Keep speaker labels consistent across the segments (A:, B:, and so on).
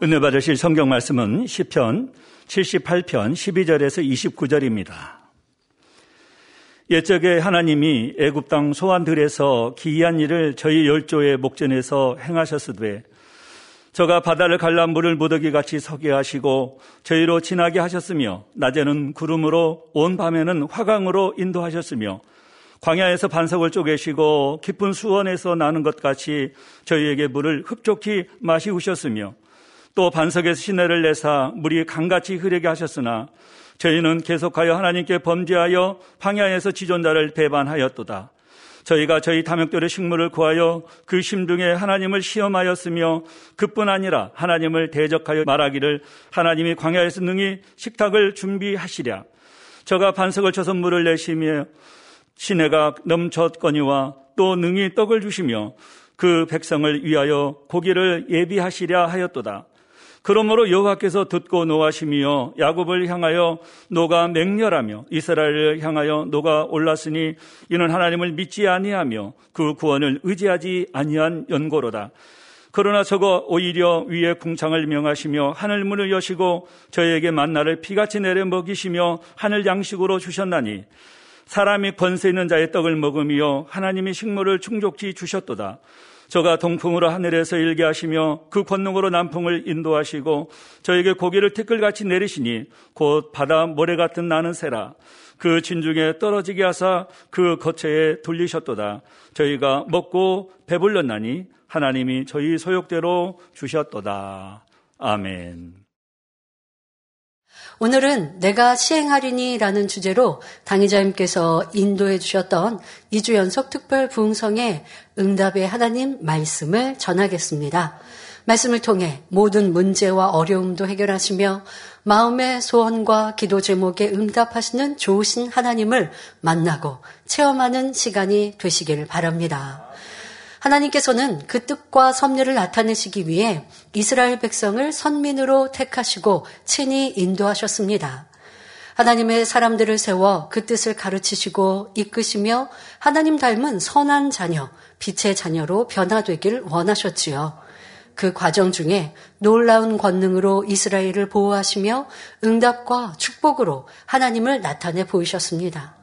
A: 은혜 받으실 성경 말씀은 시편 78편 12절에서 29절입니다. 옛적에 하나님이 애굽 땅 소환들에서 기이한 일을 저희 열조의 목전에서 행하셨으되 저가 바다를 갈라 물을 무더기 같이 서게 하시고 저희로 지나게 하셨으며 낮에는 구름으로 온 밤에는 화강으로 인도하셨으며 광야에서 반석을 쪼개시고 깊은 수원에서 나는 것 같이 저희에게 물을 흡족히 마시우셨으며 또 반석에서 시내를 내사 물이 강같이 흐르게 하셨으나 저희는 계속하여 하나님께 범죄하여 황야에서 지존자를 배반하였도다. 저희가 저희 탐욕들의 식물을 구하여 그 심중에 하나님을 시험하였으며 그뿐 아니라 하나님을 대적하여 말하기를 하나님이 광야에서 능히 식탁을 준비하시랴. 저가 반석을 쳐서 물을 내시며 시내가 넘쳤거니와 또 능히 떡을 주시며 그 백성을 위하여 고기를 예비하시랴 하였도다. 그러므로 여호와께서 듣고 노하시며 야곱을 향하여 노가 맹렬하며 이스라엘을 향하여 노가 올랐으니 이는 하나님을 믿지 아니하며 그 구원을 의지하지 아니한 연고로다. 그러나 저거 오히려 위에 궁창을 명하시며 하늘 문을 여시고 저에게 만나를 피같이 내려 먹이시며 하늘 양식으로 주셨나니 사람이 권세 있는 자의 떡을 먹으며 하나님이 식물을 충족히 주셨도다. 저가 동풍으로 하늘에서 일게 하시며 그 권능으로 남풍을 인도하시고 저에게 고기를 티끌같이 내리시니 곧 바다 모래 같은 나는 새라. 그 진중에 떨어지게 하사 그 거처에 돌리셨도다. 저희가 먹고 배불렀나니 하나님이 저희 소욕대로 주셨도다. 아멘.
B: 오늘은 내가 시행하리니라는 주제로 당의자님께서 인도해 주셨던 2주 연속 특별 부흥성의 응답의 하나님 말씀을 전하겠습니다. 말씀을 통해 모든 문제와 어려움도 해결하시며 마음의 소원과 기도 제목에 응답하시는 좋으신 하나님을 만나고 체험하는 시간이 되시길 바랍니다. 하나님께서는 그 뜻과 섭리를 나타내시기 위해 이스라엘 백성을 선민으로 택하시고 친히 인도하셨습니다. 하나님의 사람들을 세워 그 뜻을 가르치시고 이끄시며 하나님 닮은 선한 자녀, 빛의 자녀로 변화되길 원하셨지요. 그 과정 중에 놀라운 권능으로 이스라엘을 보호하시며 응답과 축복으로 하나님을 나타내 보이셨습니다.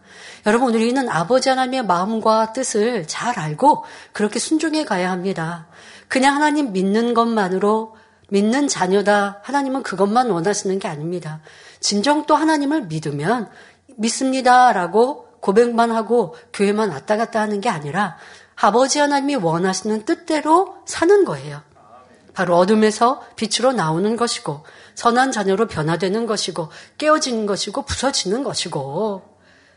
B: 여러분, 우리는 아버지 하나님의 마음과 뜻을 잘 알고 그렇게 순종해 가야 합니다. 그냥 하나님 믿는 것만으로 믿는 자녀다. 하나님은 그것만 원하시는 게 아닙니다. 진정 또 하나님을 믿으면 믿습니다라고 고백만 하고 교회만 왔다 갔다 하는 게 아니라 아버지 하나님이 원하시는 뜻대로 사는 거예요. 바로 어둠에서 빛으로 나오는 것이고 선한 자녀로 변화되는 것이고 깨어지는 것이고 부서지는 것이고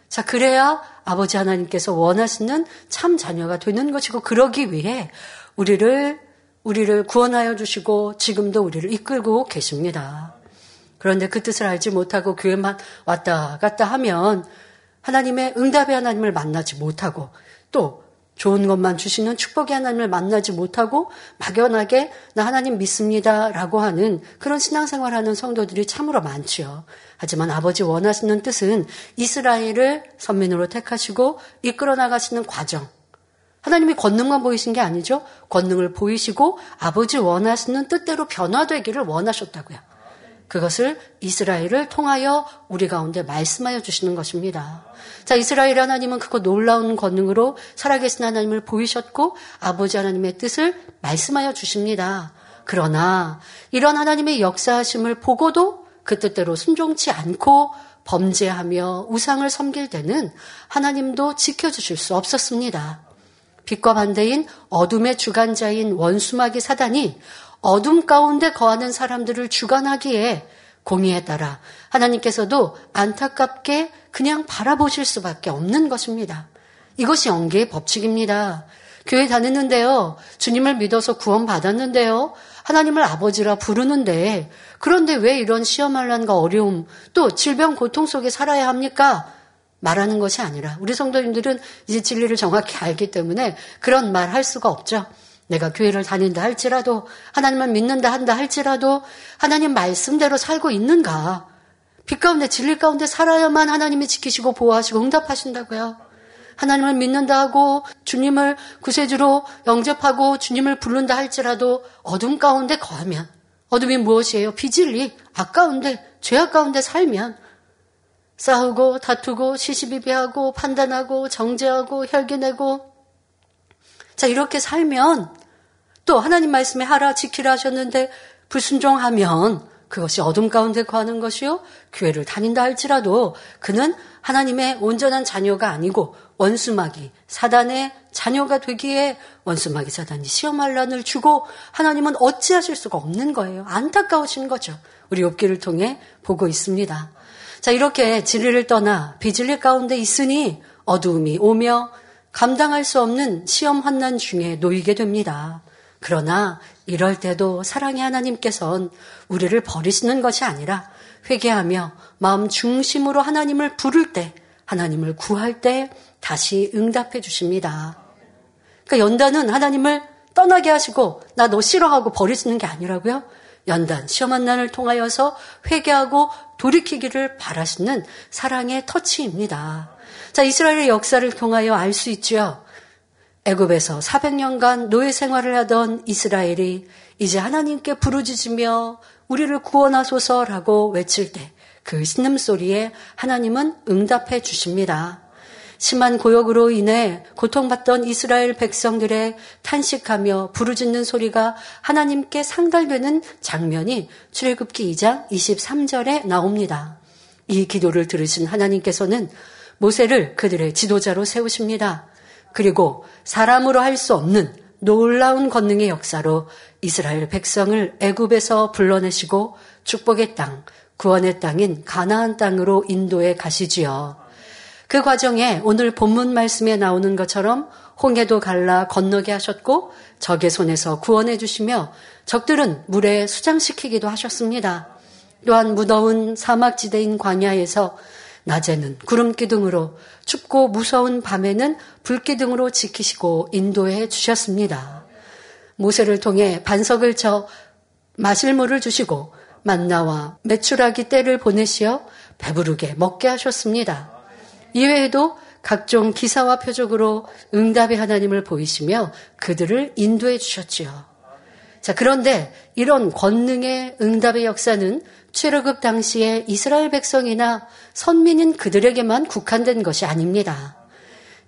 B: 자, 그래야 아버지 하나님께서 원하시는 참 자녀가 되는 것이고 그러기 위해 우리를 우리를 구원하여 주시고 지금도 우리를 이끌고 계십니다. 그런데 그 뜻을 알지 못하고 교회만 왔다 갔다 하면 하나님의 응답의 하나님을 만나지 못하고 또 좋은 것만 주시는 축복의 하나님을 만나지 못하고 막연하게 나 하나님 믿습니다 라고 하는 그런 신앙생활 하는 성도들이 참으로 많지요. 하지만 아버지 원하시는 뜻은 이스라엘을 선민으로 택하시고 이끌어 나가시는 과정. 하나님이 권능만 보이신 게 아니죠. 권능을 보이시고 아버지 원하시는 뜻대로 변화되기를 원하셨다고요. 그것을 이스라엘을 통하여 우리 가운데 말씀하여 주시는 것입니다. 자, 이스라엘 하나님은 그거 놀라운 권능으로 살아계신 하나님을 보이셨고 아버지 하나님의 뜻을 말씀하여 주십니다. 그러나 이런 하나님의 역사하심을 보고도 그 뜻대로 순종치 않고 범죄하며 우상을 섬길 때는 하나님도 지켜주실 수 없었습니다. 빛과 반대인 어둠의 주관자인 원수마귀 사단이 어둠 가운데 거하는 사람들을 주관하기에 공의에 따라 하나님께서도 안타깝게 그냥 바라보실 수밖에 없는 것입니다. 이것이 영계의 법칙입니다. 교회 다녔는데요. 주님을 믿어서 구원받았는데요. 하나님을 아버지라 부르는데 그런데 왜 이런 시험할란과 어려움 또 질병 고통 속에 살아야 합니까? 말하는 것이 아니라 우리 성도님들은 이제 진리를 정확히 알기 때문에 그런 말 할 수가 없죠. 내가 교회를 다닌다 할지라도 하나님을 믿는다 한다 할지라도 하나님 말씀대로 살고 있는가? 빛 가운데 진리 가운데 살아야만 하나님이 지키시고 보호하시고 응답하신다고요. 하나님을 믿는다 하고 주님을 구세주로 영접하고 주님을 부른다 할지라도 어둠 가운데 거하면 어둠이 무엇이에요? 비질리 아까운데 죄악 가운데 살면 싸우고 다투고 시시비비하고 판단하고 정죄하고 혈기내고 자 이렇게 살면 또 하나님 말씀에 하라 지키라 하셨는데 불순종하면 그것이 어둠 가운데 거하는 것이요 교회를 다닌다 할지라도 그는 하나님의 온전한 자녀가 아니고 원수마귀 사단의 자녀가 되기에 원수마귀 사단이 시험할 난을 주고 하나님은 어찌하실 수가 없는 거예요. 안타까우신 거죠. 우리 욥기를 통해 보고 있습니다. 자 이렇게 진리를 떠나 비진리 가운데 있으니 어두움이 오며 감당할 수 없는 시험 환난 중에 놓이게 됩니다. 그러나 이럴 때도 사랑의 하나님께서는 우리를 버리시는 것이 아니라 회개하며 마음 중심으로 하나님을 부를 때, 하나님을 구할 때 다시 응답해 주십니다. 그러니까 연단은 하나님을 떠나게 하시고 나 너 싫어하고 버리시는 게 아니라고요. 연단, 시험한 난을 통하여서 회개하고 돌이키기를 바라시는 사랑의 터치입니다. 자, 이스라엘의 역사를 통하여 알 수 있죠. 애굽에서 400년간 노예 생활을 하던 이스라엘이 이제 하나님께 부르짖으며 우리를 구원하소서라고 외칠 때 그 신음소리에 하나님은 응답해 주십니다. 심한 고역으로 인해 고통받던 이스라엘 백성들의 탄식하며 부르짖는 소리가 하나님께 상달되는 장면이 출애굽기 2장 23절에 나옵니다. 이 기도를 들으신 하나님께서는 모세를 그들의 지도자로 세우십니다. 그리고 사람으로 할 수 없는 놀라운 권능의 역사로 이스라엘 백성을 애굽에서 불러내시고 축복의 땅, 구원의 땅인 가나안 땅으로 인도해 가시지요. 그 과정에 오늘 본문 말씀에 나오는 것처럼 홍해도 갈라 건너게 하셨고 적의 손에서 구원해 주시며 적들은 물에 수장시키기도 하셨습니다. 또한 무더운 사막지대인 광야에서 낮에는 구름 기둥으로 춥고 무서운 밤에는 불 기둥으로 지키시고 인도해 주셨습니다. 모세를 통해 반석을 쳐 마실 물을 주시고 만나와 메추라기 때를 보내시어 배부르게 먹게 하셨습니다. 이외에도 각종 기사와 표적으로 응답의 하나님을 보이시며 그들을 인도해 주셨지요. 자, 그런데 이런 권능의 응답의 역사는 출애굽 당시에 이스라엘 백성이나 선민인 그들에게만 국한된 것이 아닙니다.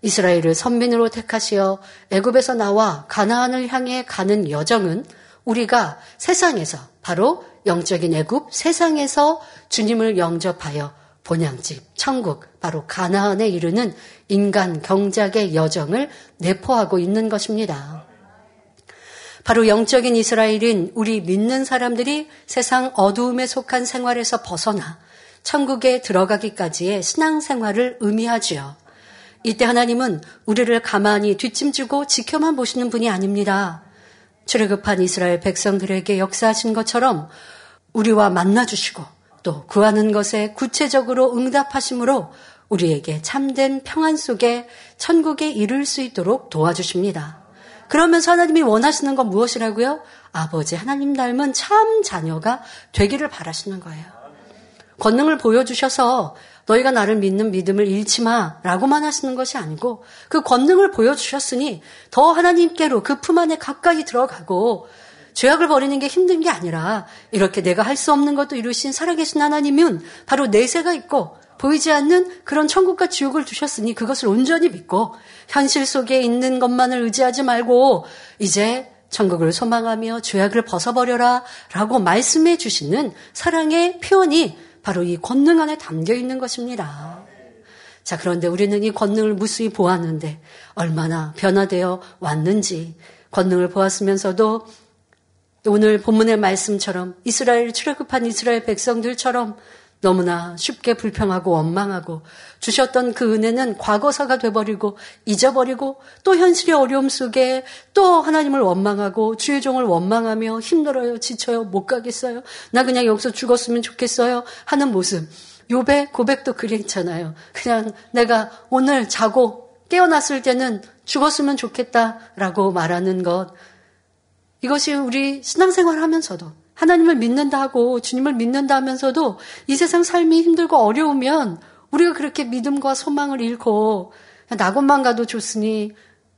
B: 이스라엘을 선민으로 택하시어 애굽에서 나와 가나안을 향해 가는 여정은 우리가 세상에서 바로 영적인 애굽 세상에서 주님을 영접하여 본향집 천국 바로 가나안에 이르는 인간 경작의 여정을 내포하고 있는 것입니다. 바로 영적인 이스라엘인 우리 믿는 사람들이 세상 어두움에 속한 생활에서 벗어나 천국에 들어가기까지의 신앙생활을 의미하지요. 이때 하나님은 우리를 가만히 뒷짐지고 지켜만 보시는 분이 아닙니다. 출애굽한 이스라엘 백성들에게 역사하신 것처럼 우리와 만나 주시고 또 구하는 것에 구체적으로 응답하심으로 우리에게 참된 평안 속에 천국에 이를 수 있도록 도와주십니다. 그러면서 하나님이 원하시는 건 무엇이라고요? 아버지 하나님 닮은 참 자녀가 되기를 바라시는 거예요. 권능을 보여주셔서 너희가 나를 믿는 믿음을 잃지 마 라고만 하시는 것이 아니고 그 권능을 보여주셨으니 더 하나님께로 그 품 안에 가까이 들어가고 죄악을 버리는 게 힘든 게 아니라 이렇게 내가 할 수 없는 것도 이루신 살아계신 하나님은 바로 내세가 있고 보이지 않는 그런 천국과 지옥을 주셨으니 그것을 온전히 믿고 현실 속에 있는 것만을 의지하지 말고 이제 천국을 소망하며 죄악을 벗어버려라 라고 말씀해 주시는 사랑의 표현이 바로 이 권능 안에 담겨 있는 것입니다. 자, 그런데 우리는 이 권능을 무수히 보았는데 얼마나 변화되어 왔는지 권능을 보았으면서도 오늘 본문의 말씀처럼 이스라엘 출애굽한 이스라엘 백성들처럼 너무나 쉽게 불평하고 원망하고 주셨던 그 은혜는 과거사가 돼버리고 잊어버리고 또 현실의 어려움 속에 또 하나님을 원망하고 주의 종을 원망하며 힘들어요, 지쳐요, 못 가겠어요. 나 그냥 여기서 죽었으면 좋겠어요. 하는 모습. 요배 고백도 그랬잖아요. 그냥 내가 오늘 자고 깨어났을 때는 죽었으면 좋겠다라고 말하는 것. 이것이 우리 신앙생활 하면서도 하나님을 믿는다 하고 주님을 믿는다 하면서도 이 세상 삶이 힘들고 어려우면 우리가 그렇게 믿음과 소망을 잃고 낙원만 가도 좋으니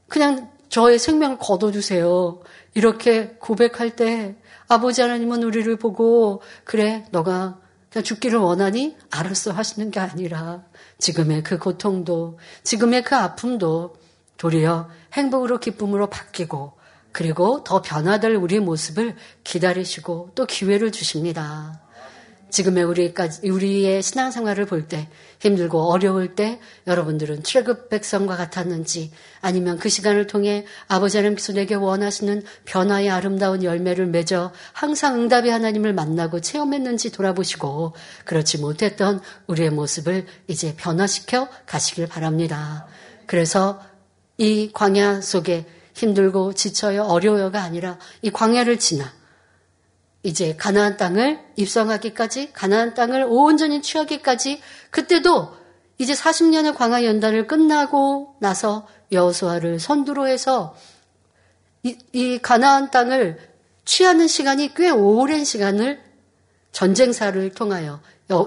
B: 그냥 저의 생명을 거둬주세요. 이렇게 고백할 때 아버지 하나님은 우리를 보고 그래 너가 죽기를 원하니 알았어 하시는 게 아니라 지금의 그 고통도 지금의 그 아픔도 도리어 행복으로 기쁨으로 바뀌고 그리고 더 변화될 우리의 모습을 기다리시고 또 기회를 주십니다. 지금의 우리까지, 우리의 신앙생활을 볼 때 힘들고 어려울 때 여러분들은 출애굽 백성과 같았는지 아니면 그 시간을 통해 아버지 하나님께서 내게 원하시는 변화의 아름다운 열매를 맺어 항상 응답의 하나님을 만나고 체험했는지 돌아보시고 그렇지 못했던 우리의 모습을 이제 변화시켜 가시길 바랍니다. 그래서 이 광야 속에 힘들고 지쳐요, 어려워요가 아니라 이 광야를 지나 이제 가나안 땅을 입성하기까지 가나안 땅을 온전히 취하기까지 그때도 이제 40년의 광야 연단을 끝나고 나서 여호수아를 선두로 해서 이, 이 가나안 땅을 취하는 시간이 꽤 오랜 시간을 전쟁사를 통하여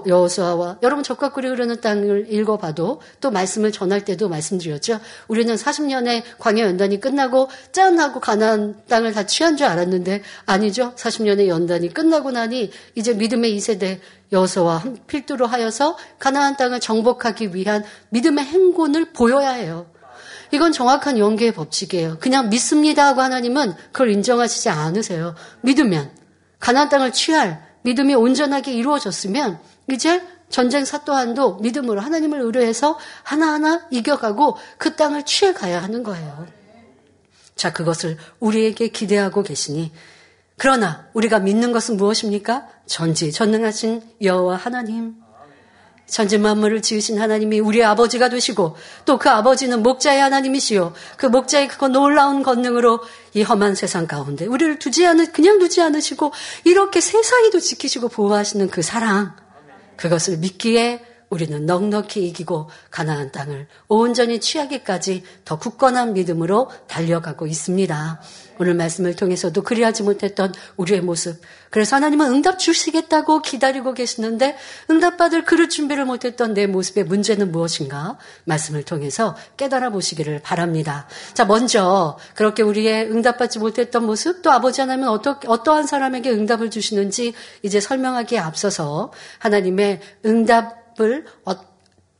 B: 여호수아와 여러분 적과 꿀이 흐르는 땅을 읽어봐도 또 말씀을 전할 때도 말씀드렸죠. 우리는 40년의 광야 연단이 끝나고 짠 하고 가나안 땅을 다 취한 줄 알았는데 아니죠. 40년의 연단이 끝나고 나니 이제 믿음의 2세대 여호수아와 필두로 하여서 가나안 땅을 정복하기 위한 믿음의 행군을 보여야 해요. 이건 정확한 연계의 법칙이에요. 그냥 믿습니다 하고 하나님은 그걸 인정하시지 않으세요. 믿으면 가나안 땅을 취할 믿음이 온전하게 이루어졌으면 이제 전쟁 사 또한도 믿음으로 하나님을 의뢰해서 하나하나 이겨가고 그 땅을 취해 가야 하는 거예요. 자, 그것을 우리에게 기대하고 계시니 그러나 우리가 믿는 것은 무엇입니까? 전지 전능하신 여호와 하나님. 전지 만물을 지으신 하나님이 우리 아버지가 되시고 또 그 아버지는 목자의 하나님이시요. 그 목자의 그 놀라운 권능으로 이 험한 세상 가운데 우리를 두지 않으 그냥 두지 않으시고 이렇게 세상이도 지키시고 보호하시는 그 사랑 그것을 믿기에 우리는 넉넉히 이기고 가나안 땅을 온전히 취하기까지 더 굳건한 믿음으로 달려가고 있습니다. 오늘 말씀을 통해서도 그리하지 못했던 우리의 모습. 그래서 하나님은 응답 주시겠다고 기다리고 계시는데 응답받을 그릇 준비를 못했던 내 모습의 문제는 무엇인가? 말씀을 통해서 깨달아 보시기를 바랍니다. 자, 먼저 그렇게 우리의 응답받지 못했던 모습 또 아버지 하나님은 어떠, 어떠한 사람에게 응답을 주시는지 이제 설명하기에 앞서서 하나님의 응답 을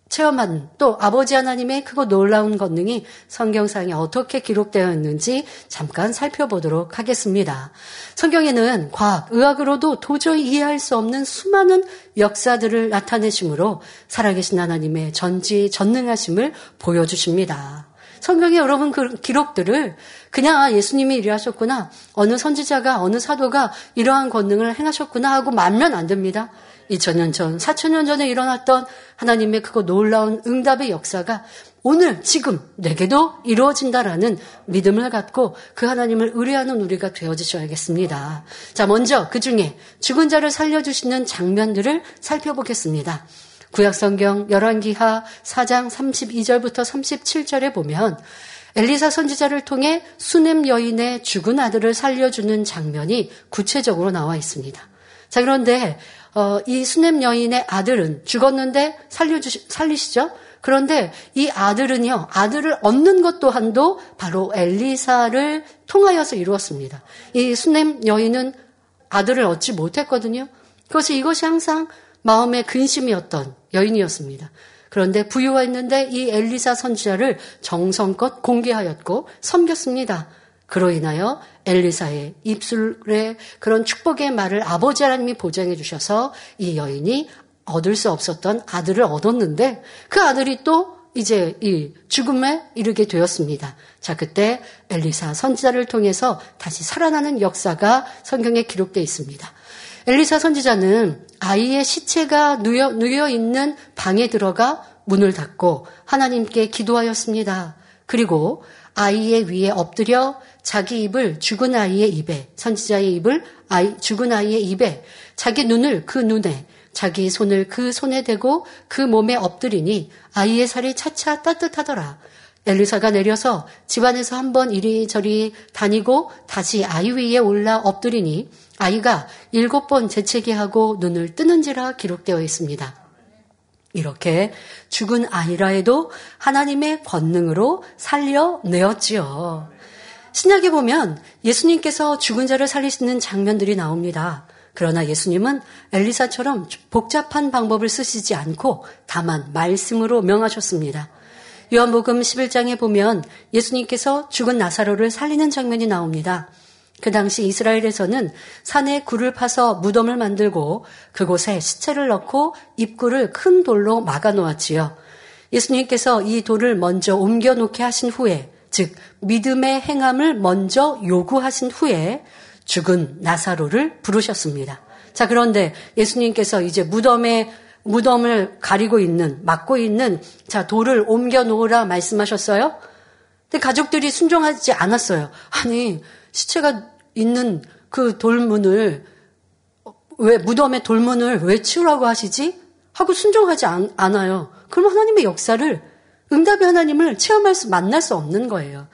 B: 체험한 또 아버지 하나님의 크고 놀라운 권능이 성경상에 어떻게 기록되어 있는지 잠깐 살펴보도록 하겠습니다. 성경에는 과학, 의학으로도 도저히 이해할 수 없는 수많은 역사들을 나타내심으로 살아계신 하나님의 전지 전능하심을 보여주십니다. 성경에 여러분 그 기록들을 그냥 아, 예수님이 이래 하셨구나. 어느 선지자가 어느 사도가 이러한 권능을 행하셨구나 하고 말면 안 됩니다. 2000년 전, 4000년 전에 일어났던 하나님의 그거 놀라운 응답의 역사가 오늘, 지금 내게도 이루어진다라는 믿음을 갖고 그 하나님을 의뢰하는 우리가 되어주셔야겠습니다. 자, 먼저 그 중에 죽은 자를 살려주시는 장면들을 살펴보겠습니다. 구약성경 열왕기하 4장 32절부터 37절에 보면 엘리사 선지자를 통해 수넴 여인의 죽은 아들을 살려주는 장면이 구체적으로 나와 있습니다. 자, 그런데 어, 이 수넴 여인의 아들은 죽었는데 살려주시, 살리시죠? 그런데 이 아들은요, 아들을 얻는 것 또한도 바로 엘리사를 통하여서 이루었습니다. 이 수넴 여인은 아들을 얻지 못했거든요. 그것이 이것이 항상 마음의 근심이었던 여인이었습니다. 그런데 부유했는데 이 엘리사 선지자를 정성껏 공개하였고 섬겼습니다. 그로 인하여 엘리사의 입술에 그런 축복의 말을 아버지 하나님이 보장해 주셔서 이 여인이 얻을 수 없었던 아들을 얻었는데 그 아들이 또 이제 이 죽음에 이르게 되었습니다. 자, 그때 엘리사 선지자를 통해서 다시 살아나는 역사가 성경에 기록되어 있습니다. 엘리사 선지자는 아이의 시체가 누여, 누여 있는 방에 들어가 문을 닫고 하나님께 기도하였습니다. 그리고 아이의 위에 엎드려 자기 입을 죽은 아이의 입에, 선지자의 입을 아이, 죽은 아이의 입에, 자기 눈을 그 눈에, 자기 손을 그 손에 대고 그 몸에 엎드리니 아이의 살이 차차 따뜻하더라. 엘리사가 내려서 집안에서 한번 이리저리 다니고 다시 아이 위에 올라 엎드리니 아이가 일곱 번 재채기 하고 눈을 뜨는지라 기록되어 있습니다. 이렇게 죽은 아이라 해도 하나님의 권능으로 살려내었지요. 신약에 보면 예수님께서 죽은 자를 살리시는 장면들이 나옵니다. 그러나 예수님은 엘리사처럼 복잡한 방법을 쓰시지 않고 다만 말씀으로 명하셨습니다. 요한복음 11장에 보면 예수님께서 죽은 나사로를 살리는 장면이 나옵니다. 그 당시 이스라엘에서는 산에 굴을 파서 무덤을 만들고 그곳에 시체를 넣고 입구를 큰 돌로 막아 놓았지요. 예수님께서 이 돌을 먼저 옮겨 놓게 하신 후에, 즉, 믿음의 행함을 먼저 요구하신 후에 죽은 나사로를 부르셨습니다. 자, 그런데 예수님께서 이제 무덤에 무덤을 가리고 있는, 막고 있는, 자, 돌을 옮겨 놓으라 말씀하셨어요? 근데 가족들이 순종하지 않았어요. 아니, 시체가 있는 그 돌문을, 왜, 무덤의 돌문을 왜 치우라고 하시지? 하고 순종하지 않, 않아요. 그럼 하나님의 역사를, 응답의 하나님을 체험할 수, 만날 수 없는 거예요.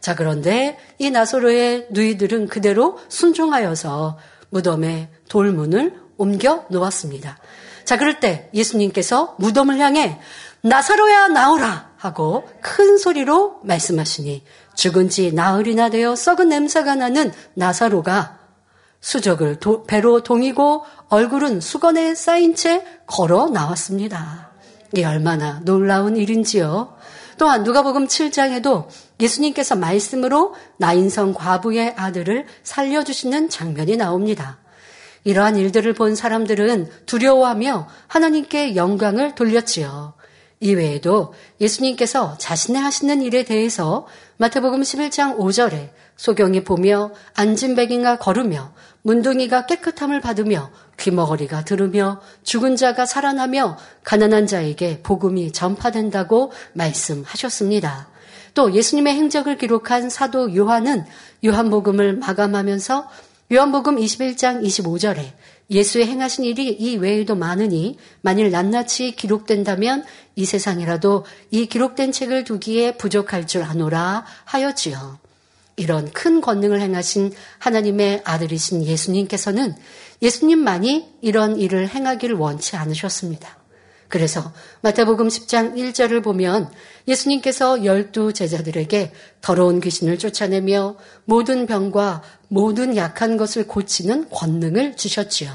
B: 자, 그런데 이 나소로의 누이들은 그대로 순종하여서 무덤의 돌문을 옮겨 놓았습니다. 자, 그럴 때 예수님께서 무덤을 향해 나사로야 나오라 하고 큰 소리로 말씀하시니 죽은 지 나흘이나 되어 썩은 냄새가 나는 나사로가 수적을 도, 배로 동이고 얼굴은 수건에 쌓인 채 걸어 나왔습니다. 이 얼마나 놀라운 일인지요. 또한 누가복음 7장에도 예수님께서 말씀으로 나인성 과부의 아들을 살려주시는 장면이 나옵니다. 이러한 일들을 본 사람들은 두려워하며 하나님께 영광을 돌렸지요. 이외에도 예수님께서 자신의 하시는 일에 대해서 마태복음 11장 5절에 소경이 보며 앉은 백인가 걸으며 문둥이가 깨끗함을 받으며 귀머거리가 들으며 죽은 자가 살아나며 가난한 자에게 복음이 전파된다고 말씀하셨습니다. 또 예수님의 행적을 기록한 사도 요한은 요한복음을 마감하면서 요한복음 21장 25절에 예수의 행하신 일이 이 외에도 많으니 만일 낱낱이 기록된다면 이 세상이라도 이 기록된 책을 두기에 부족할 줄 아노라 하였지요. 이런 큰 권능을 행하신 하나님의 아들이신 예수님께서는 예수님만이 이런 일을 행하기를 원치 않으셨습니다. 그래서 마태복음 10장 1절을 보면 예수님께서 열두 제자들에게 더러운 귀신을 쫓아내며 모든 병과 모든 약한 것을 고치는 권능을 주셨지요.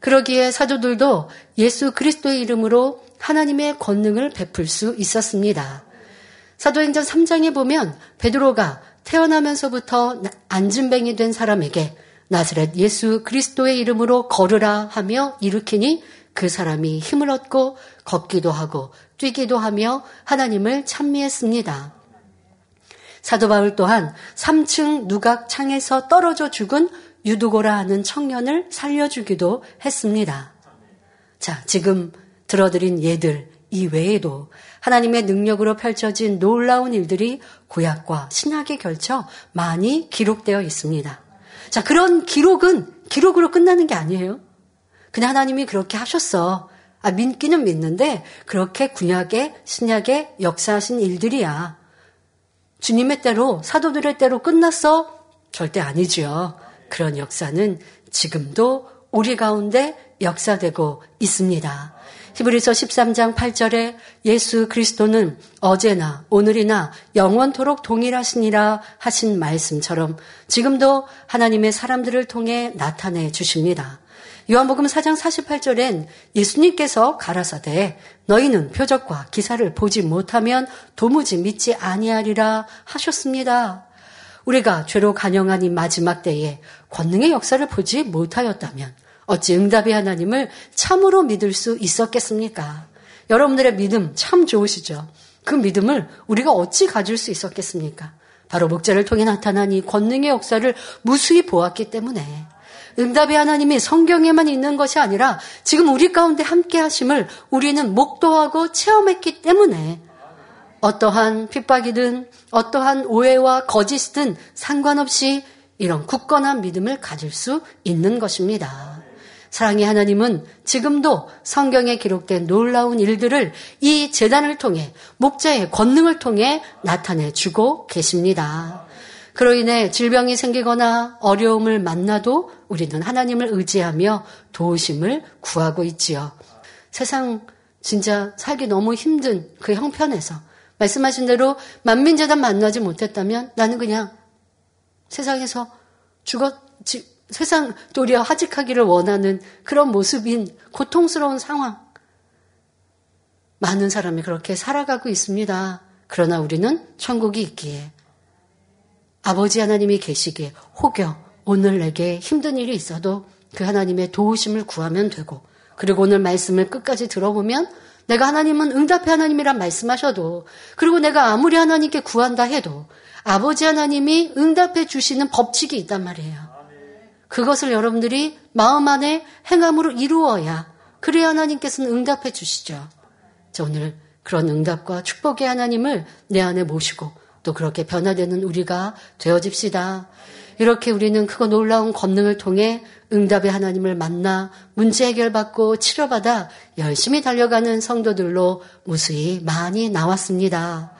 B: 그러기에 사도들도 예수 그리스도의 이름으로 하나님의 권능을 베풀 수 있었습니다. 사도행전 3장에 보면 베드로가 태어나면서부터 안진뱅이 된 사람에게 나사렛 예수 그리스도의 이름으로 걸으라 하며 일으키니 그 사람이 힘을 얻고 걷기도 하고 뛰기도 하며 하나님을 찬미했습니다. 사도 바울 또한 3층 누각 창에서 떨어져 죽은 유두고라 하는 청년을 살려주기도 했습니다. 자, 지금 들어드린 예들 이외에도 하나님의 능력으로 펼쳐진 놀라운 일들이 구약과 신약에 걸쳐 많이 기록되어 있습니다. 자, 그런 기록은 기록으로 끝나는 게 아니에요. 그냥 하나님이 그렇게 하셨어. 아, 믿기는 믿는데 그렇게 구약의 신약의 역사하신 일들이야. 주님의 때로 사도들의 때로 끝났어? 절대 아니지요. 그런 역사는 지금도 우리 가운데 역사되고 있습니다. 히브리서 13장 8절에 예수 그리스도는 어제나 오늘이나 영원토록 동일하시니라 하신 말씀처럼 지금도 하나님의 사람들을 통해 나타내 주십니다. 요한복음 4장 48절엔 예수님께서 가라사대 너희는 표적과 기사를 보지 못하면 도무지 믿지 아니하리라 하셨습니다. 우리가 죄로 간영한 이 마지막 때에 권능의 역사를 보지 못하였다면 어찌 응답의 하나님을 참으로 믿을 수 있었겠습니까? 여러분들의 믿음 참 좋으시죠? 그 믿음을 우리가 어찌 가질 수 있었겠습니까? 바로 목자를 통해 나타난 이 권능의 역사를 무수히 보았기 때문에 응답의 하나님이 성경에만 있는 것이 아니라 지금 우리 가운데 함께 하심을 우리는 목도하고 체험했기 때문에 어떠한 핍박이든 어떠한 오해와 거짓이든 상관없이 이런 굳건한 믿음을 가질 수 있는 것입니다. 사랑의 하나님은 지금도 성경에 기록된 놀라운 일들을 이 재단을 통해 목자의 권능을 통해 나타내 주고 계십니다. 그로 인해 질병이 생기거나 어려움을 만나도 우리는 하나님을 의지하며 도우심을 구하고 있지요. 세상 진짜 살기 너무 힘든 그 형편에서 말씀하신 대로 만민재단 만나지 못했다면 나는 그냥 세상에서 죽었, 세상 도리어 하직하기를 원하는 그런 모습인 고통스러운 상황. 많은 사람이 그렇게 살아가고 있습니다. 그러나 우리는 천국이 있기에 아버지 하나님이 계시기에 혹여 오늘 내게 힘든 일이 있어도 그 하나님의 도우심을 구하면 되고 그리고 오늘 말씀을 끝까지 들어보면 내가 하나님은 응답의 하나님이란 말씀하셔도 그리고 내가 아무리 하나님께 구한다 해도 아버지 하나님이 응답해 주시는 법칙이 있단 말이에요. 그것을 여러분들이 마음 안에 행함으로 이루어야 그래야 하나님께서는 응답해 주시죠. 자, 오늘 그런 응답과 축복의 하나님을 내 안에 모시고 또 그렇게 변화되는 우리가 되어집시다. 이렇게 우리는 크고 놀라운 권능을 통해 응답의 하나님을 만나 문제 해결받고 치료받아 열심히 달려가는 성도들로 무수히 많이 나왔습니다.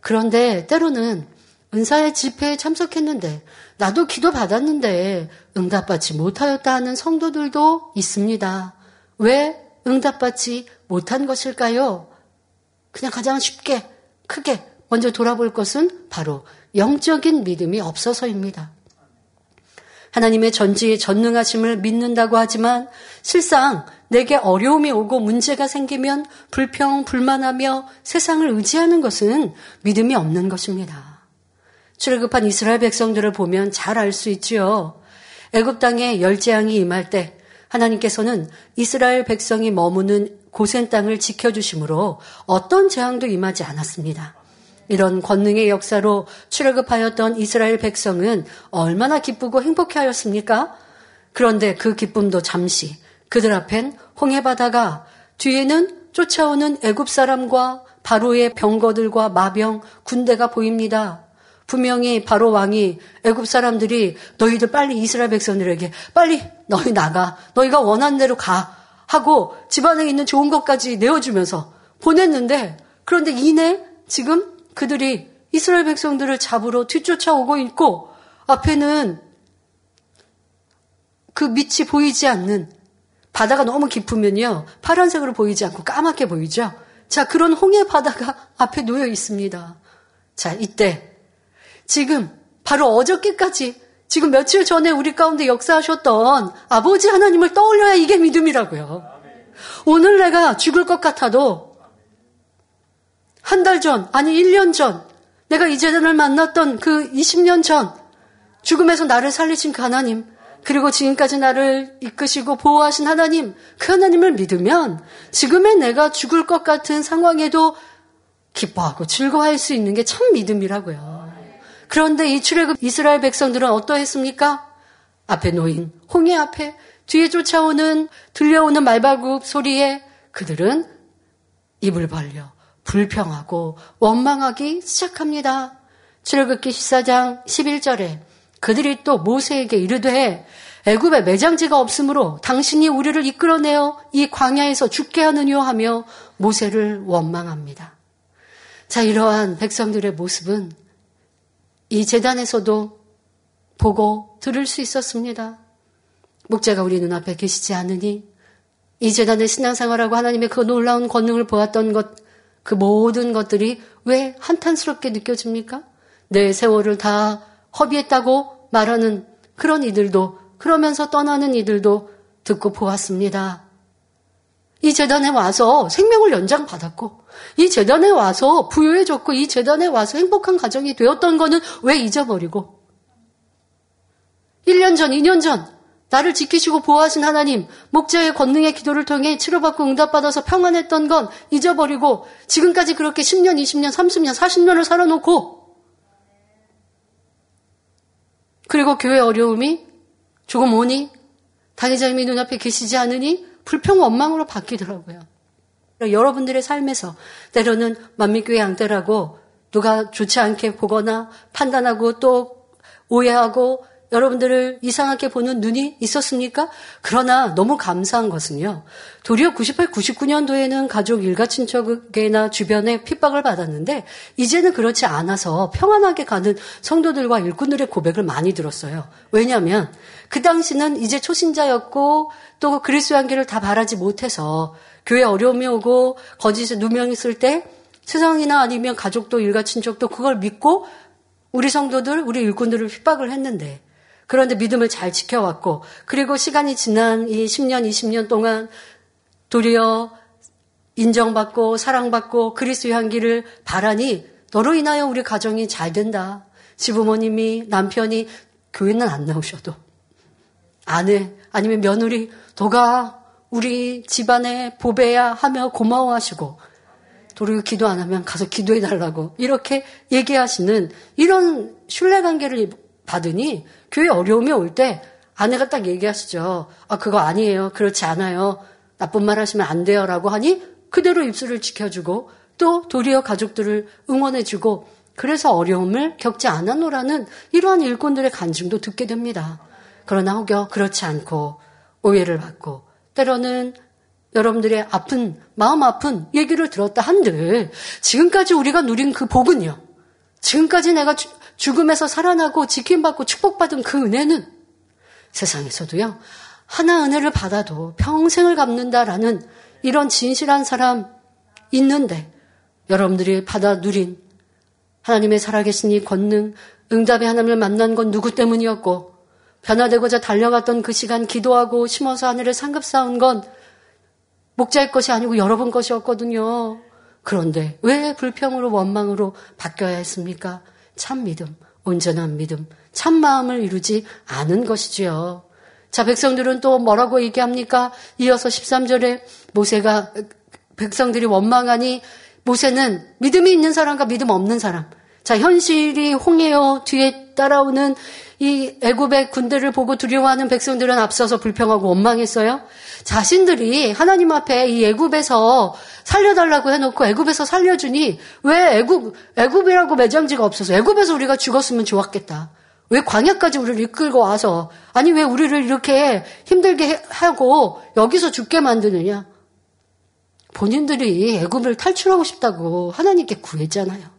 B: 그런데 때로는 은사의 집회에 참석했는데 나도 기도 받았는데 응답받지 못하였다 하는 성도들도 있습니다. 왜 응답받지 못한 것일까요? 그냥 가장 쉽게, 크게 먼저 돌아볼 것은 바로 영적인 믿음이 없어서입니다. 하나님의 전지에 전능하심을 믿는다고 하지만 실상 내게 어려움이 오고 문제가 생기면 불평, 불만하며 세상을 의지하는 것은 믿음이 없는 것입니다. 출애굽한 이스라엘 백성들을 보면 잘 알 수 있지요. 애굽 땅에 열재앙이 임할 때 하나님께서는 이스라엘 백성이 머무는 고센 땅을 지켜주심으로 어떤 재앙도 임하지 않았습니다. 이런 권능의 역사로 출애굽하였던 이스라엘 백성은 얼마나 기쁘고 행복해 하였습니까? 그런데 그 기쁨도 잠시 그들 앞엔 홍해 바다가 뒤에는 쫓아오는 애굽 사람과 바로의 병거들과 마병 군대가 보입니다. 분명히 바로 왕이 애굽 사람들이 너희들 빨리 이스라엘 백성들에게 빨리 너희 나가 너희가 원하는 대로 가 하고 집안에 있는 좋은 것까지 내어주면서 보냈는데 그런데 이내 지금 그들이 이스라엘 백성들을 잡으러 뒤쫓아오고 있고 앞에는 그 밑이 보이지 않는 바다가 너무 깊으면요 파란색으로 보이지 않고 까맣게 보이죠. 자 그런 홍해 바다가 앞에 놓여 있습니다. 자 이때 지금 바로 어저께까지 지금 며칠 전에 우리 가운데 역사하셨던 아버지 하나님을 떠올려야 이게 믿음이라고요. 오늘 내가 죽을 것 같아도 한 달 전, 아니 1년 전, 내가 이 재단을 만났던 그 20년 전, 죽음에서 나를 살리신 그 하나님, 그리고 지금까지 나를 이끄시고 보호하신 하나님, 그 하나님을 믿으면 지금의 내가 죽을 것 같은 상황에도 기뻐하고 즐거워할 수 있는 게 참 믿음이라고요. 그런데 이 출애굽 이스라엘 백성들은 어떠했습니까? 앞에 놓인 홍해 앞에 뒤에 쫓아오는 들려오는 말발굽 소리에 그들은 입을 벌려 불평하고 원망하기 시작합니다. 출애굽기 14장 11절에 그들이 또 모세에게 이르되 애굽에 매장지가 없으므로 당신이 우리를 이끌어내어 이 광야에서 죽게 하느뇨 하며 모세를 원망합니다. 자, 이러한 백성들의 모습은 이 재단에서도 보고 들을 수 있었습니다. 목자가 우리 눈앞에 계시지 않으니 이 재단의 신앙생활하고 하나님의 그 놀라운 권능을 보았던 것, 그 모든 것들이 왜 한탄스럽게 느껴집니까? 내 세월을 다 허비했다고 말하는 그런 이들도, 그러면서 떠나는 이들도 듣고 보았습니다. 이 재단에 와서 생명을 연장받았고, 이 재단에 와서 부유해졌고, 이 재단에 와서 행복한 가정이 되었던 거는 왜 잊어버리고, 1년 전, 2년 전, 나를 지키시고 보호하신 하나님, 목자의 권능의 기도를 통해 치료받고 응답받아서 평안했던 건 잊어버리고, 지금까지 그렇게 10년, 20년, 30년, 40년을 살아놓고, 그리고 교회 어려움이 조금 오니, 당회장님이 눈앞에 계시지 않으니, 불평 원망으로 바뀌더라고요. 여러분들의 삶에서 때로는 만민교회 양떼라고 누가 좋지 않게 보거나 판단하고 또 오해하고 여러분들을 이상하게 보는 눈이 있었습니까? 그러나 너무 감사한 것은요. 도리어 98, 99년도에는 가족 일가 친척에나 주변에 핍박을 받았는데 이제는 그렇지 않아서 평안하게 가는 성도들과 일꾼들의 고백을 많이 들었어요. 왜냐하면 그 당시는 이제 초신자였고 또 그리스도 한계를 다 바라지 못해서 교회 어려움이 오고 거짓에 누명 있을 때 세상이나 아니면 가족도 일가 친척도 그걸 믿고 우리 성도들, 우리 일꾼들을 핍박을 했는데 그런데 믿음을 잘 지켜왔고 그리고 시간이 지난 이 10년, 20년 동안 도리어 인정받고 사랑받고 그리스의 향기를 바라니 너로 인하여 우리 가정이 잘 된다. 시부모님이 남편이 교회는 안 나오셔도 아내 아니면 며느리 너가 우리 집안의 보배야 하며 고마워하시고 도리어 기도 안 하면 가서 기도해 달라고 이렇게 얘기하시는 이런 신뢰 관계를 받으니 교회 어려움이 올 때 아내가 딱 얘기하시죠. 아 그거 아니에요. 그렇지 않아요. 나쁜 말 하시면 안 돼요 라고 하니 그대로 입술을 지켜주고 또 도리어 가족들을 응원해주고 그래서 어려움을 겪지 않았노라는 이러한 일꾼들의 간증도 듣게 됩니다. 그러나 혹여 그렇지 않고 오해를 받고 때로는 여러분들의 아픈 마음 아픈 얘기를 들었다 한들 지금까지 우리가 누린 그 복은요. 지금까지 내가 주, 죽음에서 살아나고 지킴받고 축복받은 그 은혜는 세상에서도요. 하나 은혜를 받아도 평생을 갚는다라는 이런 진실한 사람 있는데 여러분들이 받아 누린 하나님의 살아계신 이 권능, 응답의 하나님을 만난 건 누구 때문이었고 변화되고자 달려갔던 그 시간 기도하고 심어서 하늘을 상급 쌓은 건 목자의 것이 아니고 여러분 것이었거든요. 그런데 왜 불평으로 원망으로 바뀌어야 했습니까? 참 믿음, 온전한 믿음, 참 마음을 이루지 않은 것이지요. 자, 백성들은 또 뭐라고 얘기합니까? 이어서 13절에 모세가 백성들이 원망하니 모세는 믿음이 있는 사람과 믿음 없는 사람. 자, 현실이 홍해요 뒤에 따라오는 이 애굽의 군대를 보고 두려워하는 백성들은 앞서서 불평하고 원망했어요. 자신들이 하나님 앞에 이 애굽에서 살려달라고 해놓고 애굽에서 살려주니 왜 애굽 애굽이라고 매장지가 없어서 애굽에서 우리가 죽었으면 좋았겠다. 왜 광야까지 우리를 이끌고 와서 아니 왜 우리를 이렇게 힘들게 하고 여기서 죽게 만드느냐? 본인들이 애굽을 탈출하고 싶다고 하나님께 구했잖아요.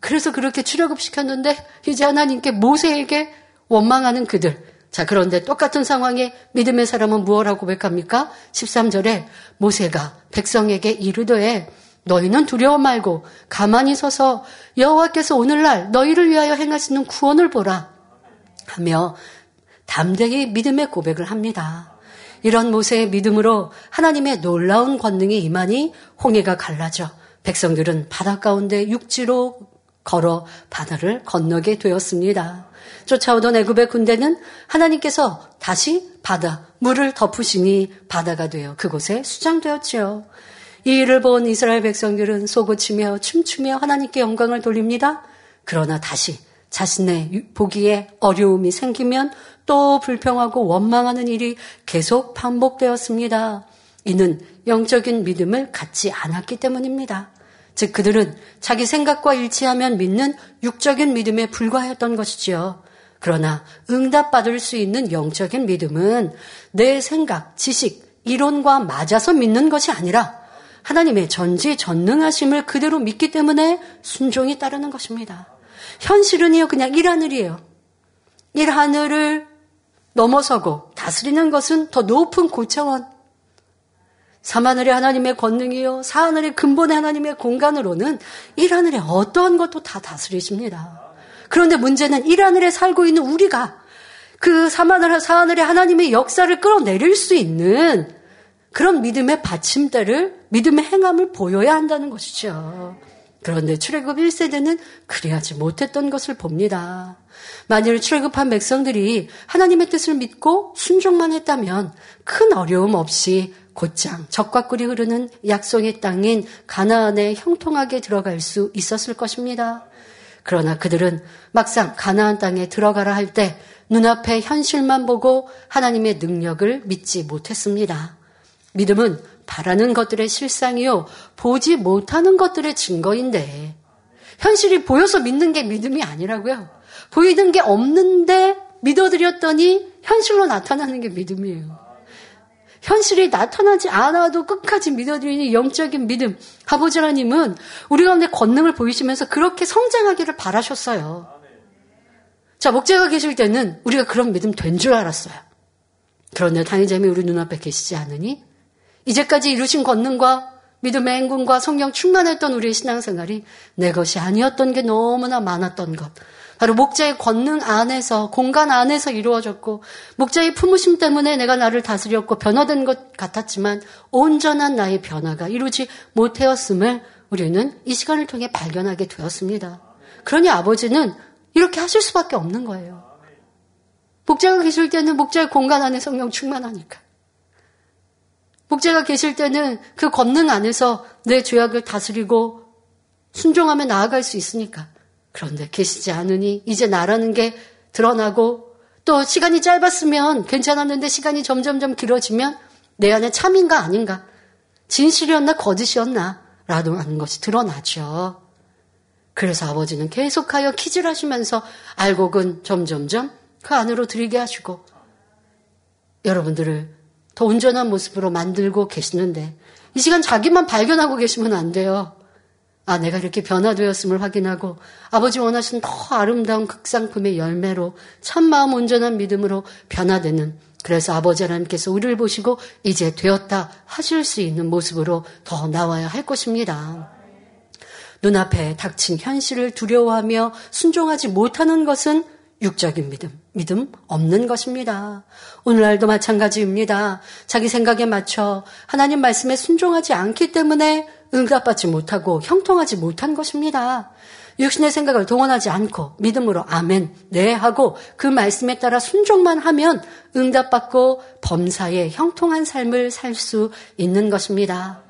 B: 그래서 그렇게 출애굽 시켰는데 이제 하나님께 모세에게 원망하는 그들. 자, 그런데 똑같은 상황에 믿음의 사람은 무엇라고 고백합니까? 13절에 모세가 백성에게 이르되 너희는 두려워 말고 가만히 서서 여호와께서 오늘날 너희를 위하여 행하시는 구원을 보라 하며 담대히 믿음의 고백을 합니다. 이런 모세의 믿음으로 하나님의 놀라운 권능이 임하니 홍해가 갈라져 백성들은 바다 가운데 육지로 걸어 바다를 건너게 되었습니다. 쫓아오던 애굽의 군대는 하나님께서 다시 바다 물을 덮으시니 바다가 되어 그곳에 수장되었지요. 이 일을 본 이스라엘 백성들은 소고치며 춤추며 하나님께 영광을 돌립니다. 그러나 다시 자신의 보기에 어려움이 생기면 또 불평하고 원망하는 일이 계속 반복되었습니다. 이는 영적인 믿음을 갖지 않았기 때문입니다. 즉 그들은 자기 생각과 일치하면 믿는 육적인 믿음에 불과했던 것이지요. 그러나 응답받을 수 있는 영적인 믿음은 내 생각, 지식, 이론과 맞아서 믿는 것이 아니라 하나님의 전지 전능하심을 그대로 믿기 때문에 순종이 따르는 것입니다. 현실은요, 그냥 일하늘이에요. 일하늘을 넘어서고 다스리는 것은 더 높은 고차원, 사하늘의 하나님의 권능이요. 사하늘의 근본의 하나님의 공간으로는 일하늘의 어떠한 것도 다 다스리십니다. 그런데 문제는 일하늘에 살고 있는 우리가 그 사하늘, 사하늘의 하나님의 역사를 끌어내릴 수 있는 그런 믿음의 받침대를, 믿음의 행함을 보여야 한다는 것이죠. 그런데 출애굽 1세대는 그리하지 못했던 것을 봅니다. 만일 출애굽한 백성들이 하나님의 뜻을 믿고 순종만 했다면 큰 어려움 없이 곧장 적과 꿀이 흐르는 약속의 땅인 가나안에 형통하게 들어갈 수 있었을 것입니다. 그러나 그들은 막상 가나안 땅에 들어가라 할 때 눈앞의 현실만 보고 하나님의 능력을 믿지 못했습니다. 믿음은 바라는 것들의 실상이요, 보지 못하는 것들의 증거인데, 현실이 보여서 믿는 게 믿음이 아니라고요. 보이는 게 없는데 믿어드렸더니 현실로 나타나는 게 믿음이에요. 현실이 나타나지 않아도 끝까지 믿어드리는 영적인 믿음. 아버지 하나님은 우리 가운데 권능을 보이시면서 그렇게 성장하기를 바라셨어요. 자, 목재가 계실 때는 우리가 그런 믿음 된 줄 알았어요. 그런데 당의자이 우리 눈앞에 계시지 않으니 이제까지 이루신 권능과 믿음의 행군과 성령 충만했던 우리의 신앙생활이 내 것이 아니었던 게 너무나 많았던 것. 바로 목자의 권능 안에서 공간 안에서 이루어졌고 목자의 품으심 때문에 내가 나를 다스렸고 변화된 것 같았지만 온전한 나의 변화가 이루지 못하였음을 우리는 이 시간을 통해 발견하게 되었습니다. 그러니 아버지는 이렇게 하실 수밖에 없는 거예요. 목자가 계실 때는 목자의 공간 안에 성령 충만하니까. 목자가 계실 때는 그 권능 안에서 내 죄악을 다스리고 순종하며 나아갈 수 있으니까. 그런데 계시지 않으니 이제 나라는 게 드러나고 또 시간이 짧았으면 괜찮았는데 시간이 점점점 길어지면 내 안에 참인가 아닌가 진실이었나 거짓이었나 라도 하는 것이 드러나죠. 그래서 아버지는 계속하여 퀴즈를 하시면서 알곡은 점점점 그 안으로 들이게 하시고 여러분들을 더 온전한 모습으로 만들고 계시는데 이 시간 자기만 발견하고 계시면 안 돼요. 아, 내가 이렇게 변화되었음을 확인하고 아버지 원하시는 더 아름다운 극상품의 열매로 참마음 온전한 믿음으로 변화되는 그래서 아버지 하나님께서 우리를 보시고 이제 되었다 하실 수 있는 모습으로 더 나와야 할 것입니다. 눈앞에 닥친 현실을 두려워하며 순종하지 못하는 것은 육적인 믿음, 믿음 없는 것입니다. 오늘날도 마찬가지입니다. 자기 생각에 맞춰 하나님 말씀에 순종하지 않기 때문에 응답받지 못하고 형통하지 못한 것입니다. 육신의 생각을 동원하지 않고 믿음으로 아멘, 네 하고 그 말씀에 따라 순종만 하면 응답받고 범사에 형통한 삶을 살 수 있는 것입니다.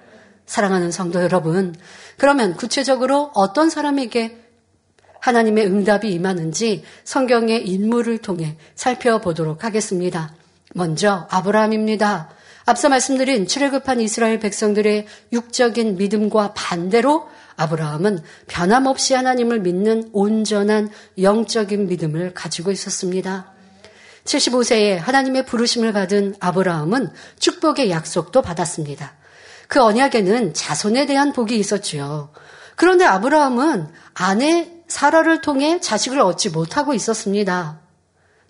B: 사랑하는 성도 여러분, 그러면 구체적으로 어떤 사람에게 하나님의 응답이 임하는지 성경의 인물을 통해 살펴보도록 하겠습니다. 먼저 아브라함입니다. 앞서 말씀드린 출애굽한 이스라엘 백성들의 육적인 믿음과 반대로 아브라함은 변함없이 하나님을 믿는 온전한 영적인 믿음을 가지고 있었습니다. 75세에 하나님의 부르심을 받은 아브라함은 축복의 약속도 받았습니다. 그 언약에는 자손에 대한 복이 있었지요. 그런데 아브라함은 아내 사라를 통해 자식을 얻지 못하고 있었습니다.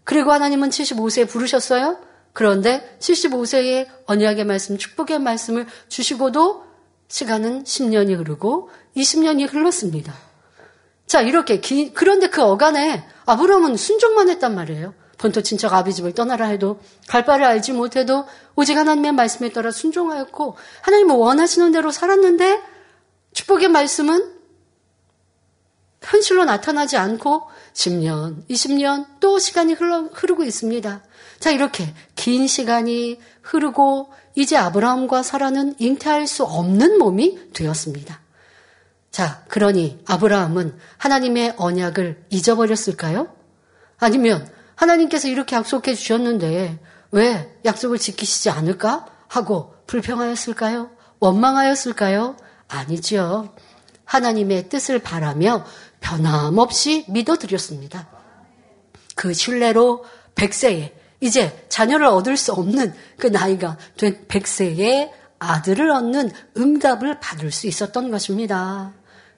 B: 그리고 하나님은 75세에 부르셨어요. 그런데 75세에 언약의 말씀, 축복의 말씀을 주시고도 시간은 10년이 흐르고 20년이 흘렀습니다. 자, 이렇게 기, 그런데 그 어간에 아브라함은 순종만 했단 말이에요. 본토 친척 아비 집을 떠나라 해도 갈 바를 알지 못해도 오직 하나님의 말씀에 따라 순종하였고 하나님은 원하시는 대로 살았는데 축복의 말씀은 현실로 나타나지 않고 10년, 20년 또 시간이 흘러, 흐르고 있습니다. 자, 이렇게 긴 시간이 흐르고 이제 아브라함과 사라는 잉태할 수 없는 몸이 되었습니다. 자, 그러니 아브라함은 하나님의 언약을 잊어버렸을까요? 아니면 하나님께서 이렇게 약속해 주셨는데 왜 약속을 지키시지 않을까? 하고 불평하였을까요? 원망하였을까요? 아니지요. 하나님의 뜻을 바라며 변함없이 믿어드렸습니다. 그 신뢰로 100세에 이제 자녀를 얻을 수 없는 그 나이가 된 100세에 아들을 얻는 응답을 받을 수 있었던 것입니다.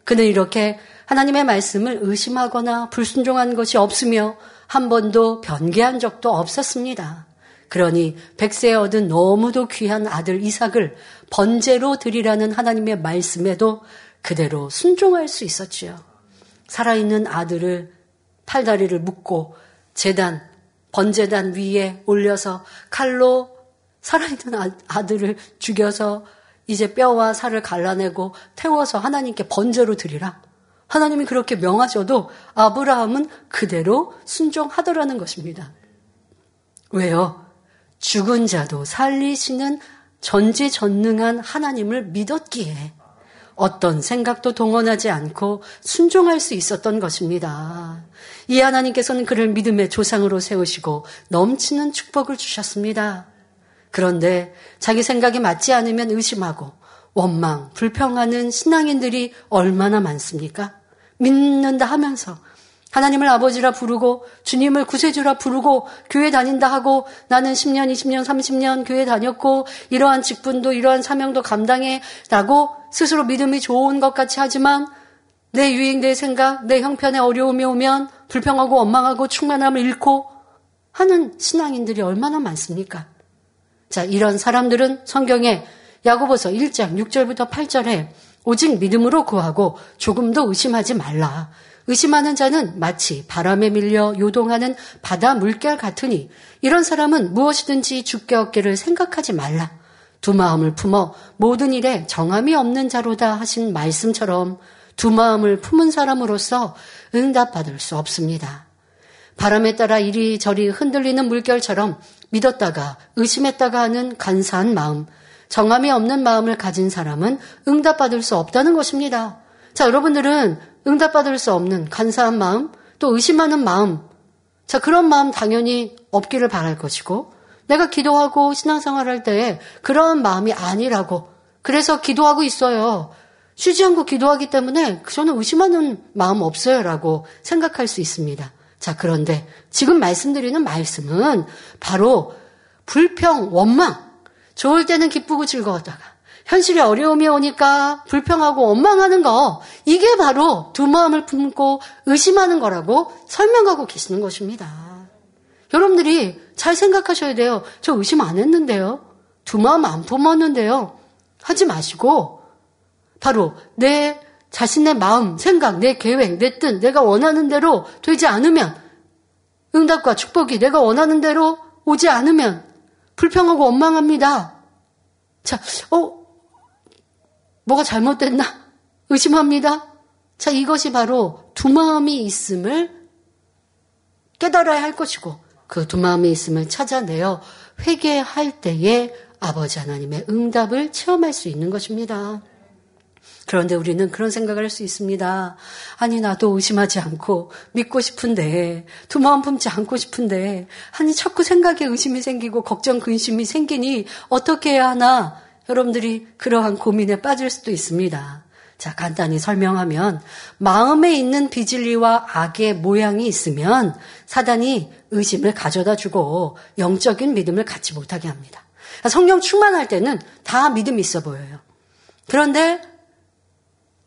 B: 그는 이렇게 하나님의 말씀을 의심하거나 불순종한 것이 없으며 한 번도 변개한 적도 없었습니다. 그러니 백세에 얻은 너무도 귀한 아들 이삭을 번제로 드리라는 하나님의 말씀에도 그대로 순종할 수 있었지요. 살아있는 아들을 팔다리를 묶고 재단, 번제단 위에 올려서 칼로 살아있는 아, 아들을 죽여서 이제 뼈와 살을 갈라내고 태워서 하나님께 번제로 드리라. 하나님이 그렇게 명하셔도 아브라함은 그대로 순종하더라는 것입니다. 왜요? 죽은 자도 살리시는 전지전능한 하나님을 믿었기에 어떤 생각도 동원하지 않고 순종할 수 있었던 것입니다. 이 하나님께서는 그를 믿음의 조상으로 세우시고 넘치는 축복을 주셨습니다. 그런데 자기 생각에 맞지 않으면 의심하고 원망, 불평하는 신앙인들이 얼마나 많습니까? 믿는다 하면서 하나님을 아버지라 부르고 주님을 구세주라 부르고 교회 다닌다 하고 나는 10년, 20년, 30년 교회 다녔고 이러한 직분도 이러한 사명도 감당해 라고 스스로 믿음이 좋은 것 같이 하지만 내 유익, 내 생각, 내 형편에 어려움이 오면 불평하고 원망하고 충만함을 잃고 하는 신앙인들이 얼마나 많습니까? 자, 이런 사람들은 성경에 야고보서 1장 6절부터 8절에 오직 믿음으로 구하고 조금도 의심하지 말라. 의심하는 자는 마치 바람에 밀려 요동하는 바다 물결 같으니 이런 사람은 무엇이든지 죽게 얻기를 생각하지 말라. 두 마음을 품어 모든 일에 정함이 없는 자로다 하신 말씀처럼 두 마음을 품은 사람으로서 응답받을 수 없습니다. 바람에 따라 이리저리 흔들리는 물결처럼 믿었다가 의심했다가 하는 간사한 마음, 정함이 없는 마음을 가진 사람은 응답받을 수 없다는 것입니다. 자, 여러분들은 응답받을 수 없는 간사한 마음, 또 의심하는 마음, 자, 그런 마음 당연히 없기를 바랄 것이고, 내가 기도하고 신앙생활 할 때에 그런 마음이 아니라고, 그래서 기도하고 있어요. 쉬지 않고 기도하기 때문에 저는 의심하는 마음 없어요 라고 생각할 수 있습니다. 자, 그런데 지금 말씀드리는 말씀은 바로 불평, 원망. 좋을 때는 기쁘고 즐거웠다가 현실에 어려움이 오니까 불평하고 원망하는 거 이게 바로 두 마음을 품고 의심하는 거라고 설명하고 계시는 것입니다. 여러분들이 잘 생각하셔야 돼요. 저 의심 안 했는데요. 두 마음 안 품었는데요. 하지 마시고 바로 내 자신의 마음, 생각, 내 계획, 내 뜻, 내가 원하는 대로 되지 않으면 응답과 축복이 내가 원하는 대로 오지 않으면 불평하고 원망합니다. 자, 어, 뭐가 잘못됐나? 의심합니다. 자, 이것이 바로 두 마음이 있음을 깨달아야 할 것이고, 그 두 마음이 있음을 찾아내어 회개할 때에 아버지 하나님의 응답을 체험할 수 있는 것입니다. 그런데 우리는 그런 생각을 할 수 있습니다. 아니, 나도 의심하지 않고 믿고 싶은데, 두 마음 품지 않고 싶은데, 아니, 자꾸 생각에 의심이 생기고 걱정, 근심이 생기니 어떻게 해야 하나? 여러분들이 그러한 고민에 빠질 수도 있습니다. 자, 간단히 설명하면, 마음에 있는 비질리와 악의 모양이 있으면 사단이 의심을 가져다 주고 영적인 믿음을 갖지 못하게 합니다. 성령 충만할 때는 다 믿음이 있어 보여요. 그런데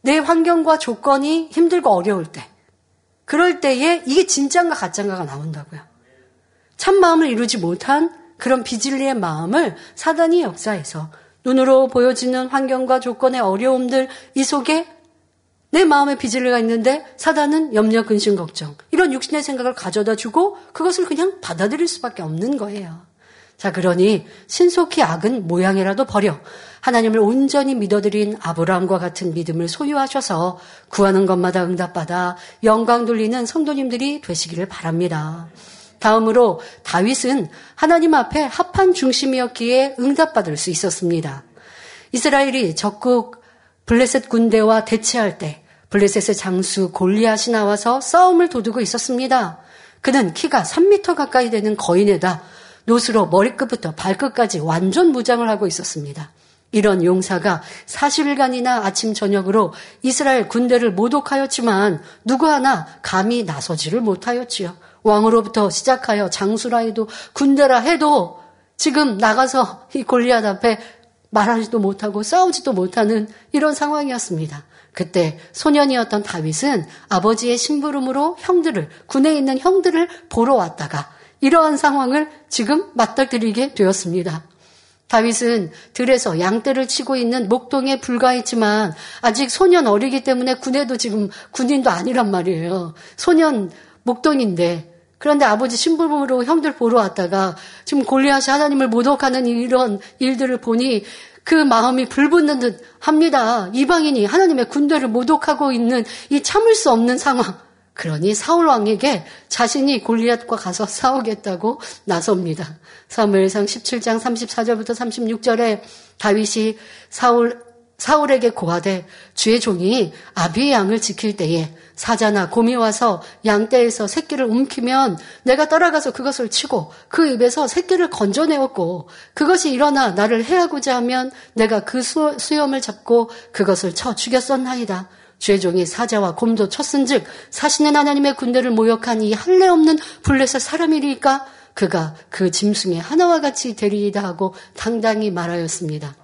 B: 내 환경과 조건이 힘들고 어려울 때, 그럴 때에 이게 진짠가 가짠가가 나온다고요. 참 마음을 이루지 못한 그런 비질리의 마음을 사단이 역사해서 눈으로 보여지는 환경과 조건의 어려움들 이 속에 내 마음에 비질리가 있는데 사단은 염려, 근심, 걱정 이런 육신의 생각을 가져다 주고 그것을 그냥 받아들일 수밖에 없는 거예요. 자, 그러니 신속히 악은 모양이라도 버려 하나님을 온전히 믿어드린 아브라함과 같은 믿음을 소유하셔서 구하는 것마다 응답받아 영광 돌리는 성도님들이 되시기를 바랍니다. 다음으로 다윗은 하나님 앞에 합한 중심이었기에 응답받을 수 있었습니다. 이스라엘이 적국 블레셋 군대와 대치할 때 블레셋의 장수 골리앗이 나와서 싸움을 도두고 있었습니다. 그는 키가 3미터 가까이 되는 거인에다 노스로 머리끝부터 발끝까지 완전 무장을 하고 있었습니다. 이런 용사가 40일간이나 아침 저녁으로 이스라엘 군대를 모독하였지만 누구 하나 감히 나서지를 못하였지요. 왕으로부터 시작하여 장수라 해도 군대라 해도 지금 나가서 이 골리앗 앞에 말하지도 못하고 싸우지도 못하는 이런 상황이었습니다. 그때 소년이었던 다윗은 아버지의 심부름으로 형들을 군에 있는 형들을 보러 왔다가 이러한 상황을 지금 맞닥뜨리게 되었습니다. 다윗은 들에서 양떼를 치고 있는 목동에 불과했지만 아직 소년 어리기 때문에 군에도 지금 군인도 아니란 말이에요. 소년 목동인데 그런데 아버지 신부름으로 형들 보러 왔다가 지금 골리앗이 하나님을 모독하는 이런 일들을 보니 그 마음이 불붙는 듯 합니다. 이방인이 하나님의 군대를 모독하고 있는 이 참을 수 없는 상황. 그러니 사울 왕에게 자신이 골리앗과 가서 싸우겠다고 나섭니다. 사무엘상 17장 34절부터 36절에 다윗이 사울 사울에게 고하되 주의 종이 아비의 양을 지킬 때에 사자나 곰이 와서 양떼에서 새끼를 움키면 내가 따라가서 그것을 치고 그 입에서 새끼를 건져내었고 그것이 일어나 나를 해하고자 하면 내가 그 수, 수염을 잡고 그것을 쳐 죽였었나이다. 죄종이 사자와 곰도 쳤은즉 사신은 하나님의 군대를 모욕한 이 할례 없는 블레셋 사람이리까 그가 그 짐승의 하나와 같이 되리이다 하고 당당히 말하였습니다.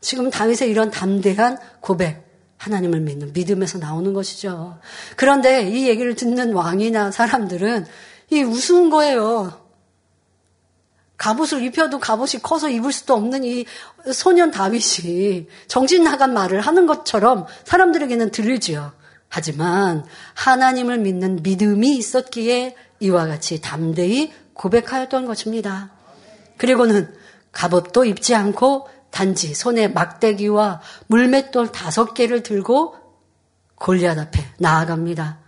B: 지금 다윗의 이런 담대한 고백, 하나님을 믿는 믿음에서 나오는 것이죠. 그런데 이 얘기를 듣는 왕이나 사람들은 이 우스운 거예요. 갑옷을 입혀도 갑옷이 커서 입을 수도 없는 이 소년 다윗이 정신 나간 말을 하는 것처럼 사람들에게는 들리지요. 하지만 하나님을 믿는 믿음이 있었기에 이와 같이 담대히 고백하였던 것입니다. 그리고는 갑옷도 입지 않고 단지 손에 막대기와 물맷돌 다섯 개를 들고 골리앗 앞에 나아갑니다.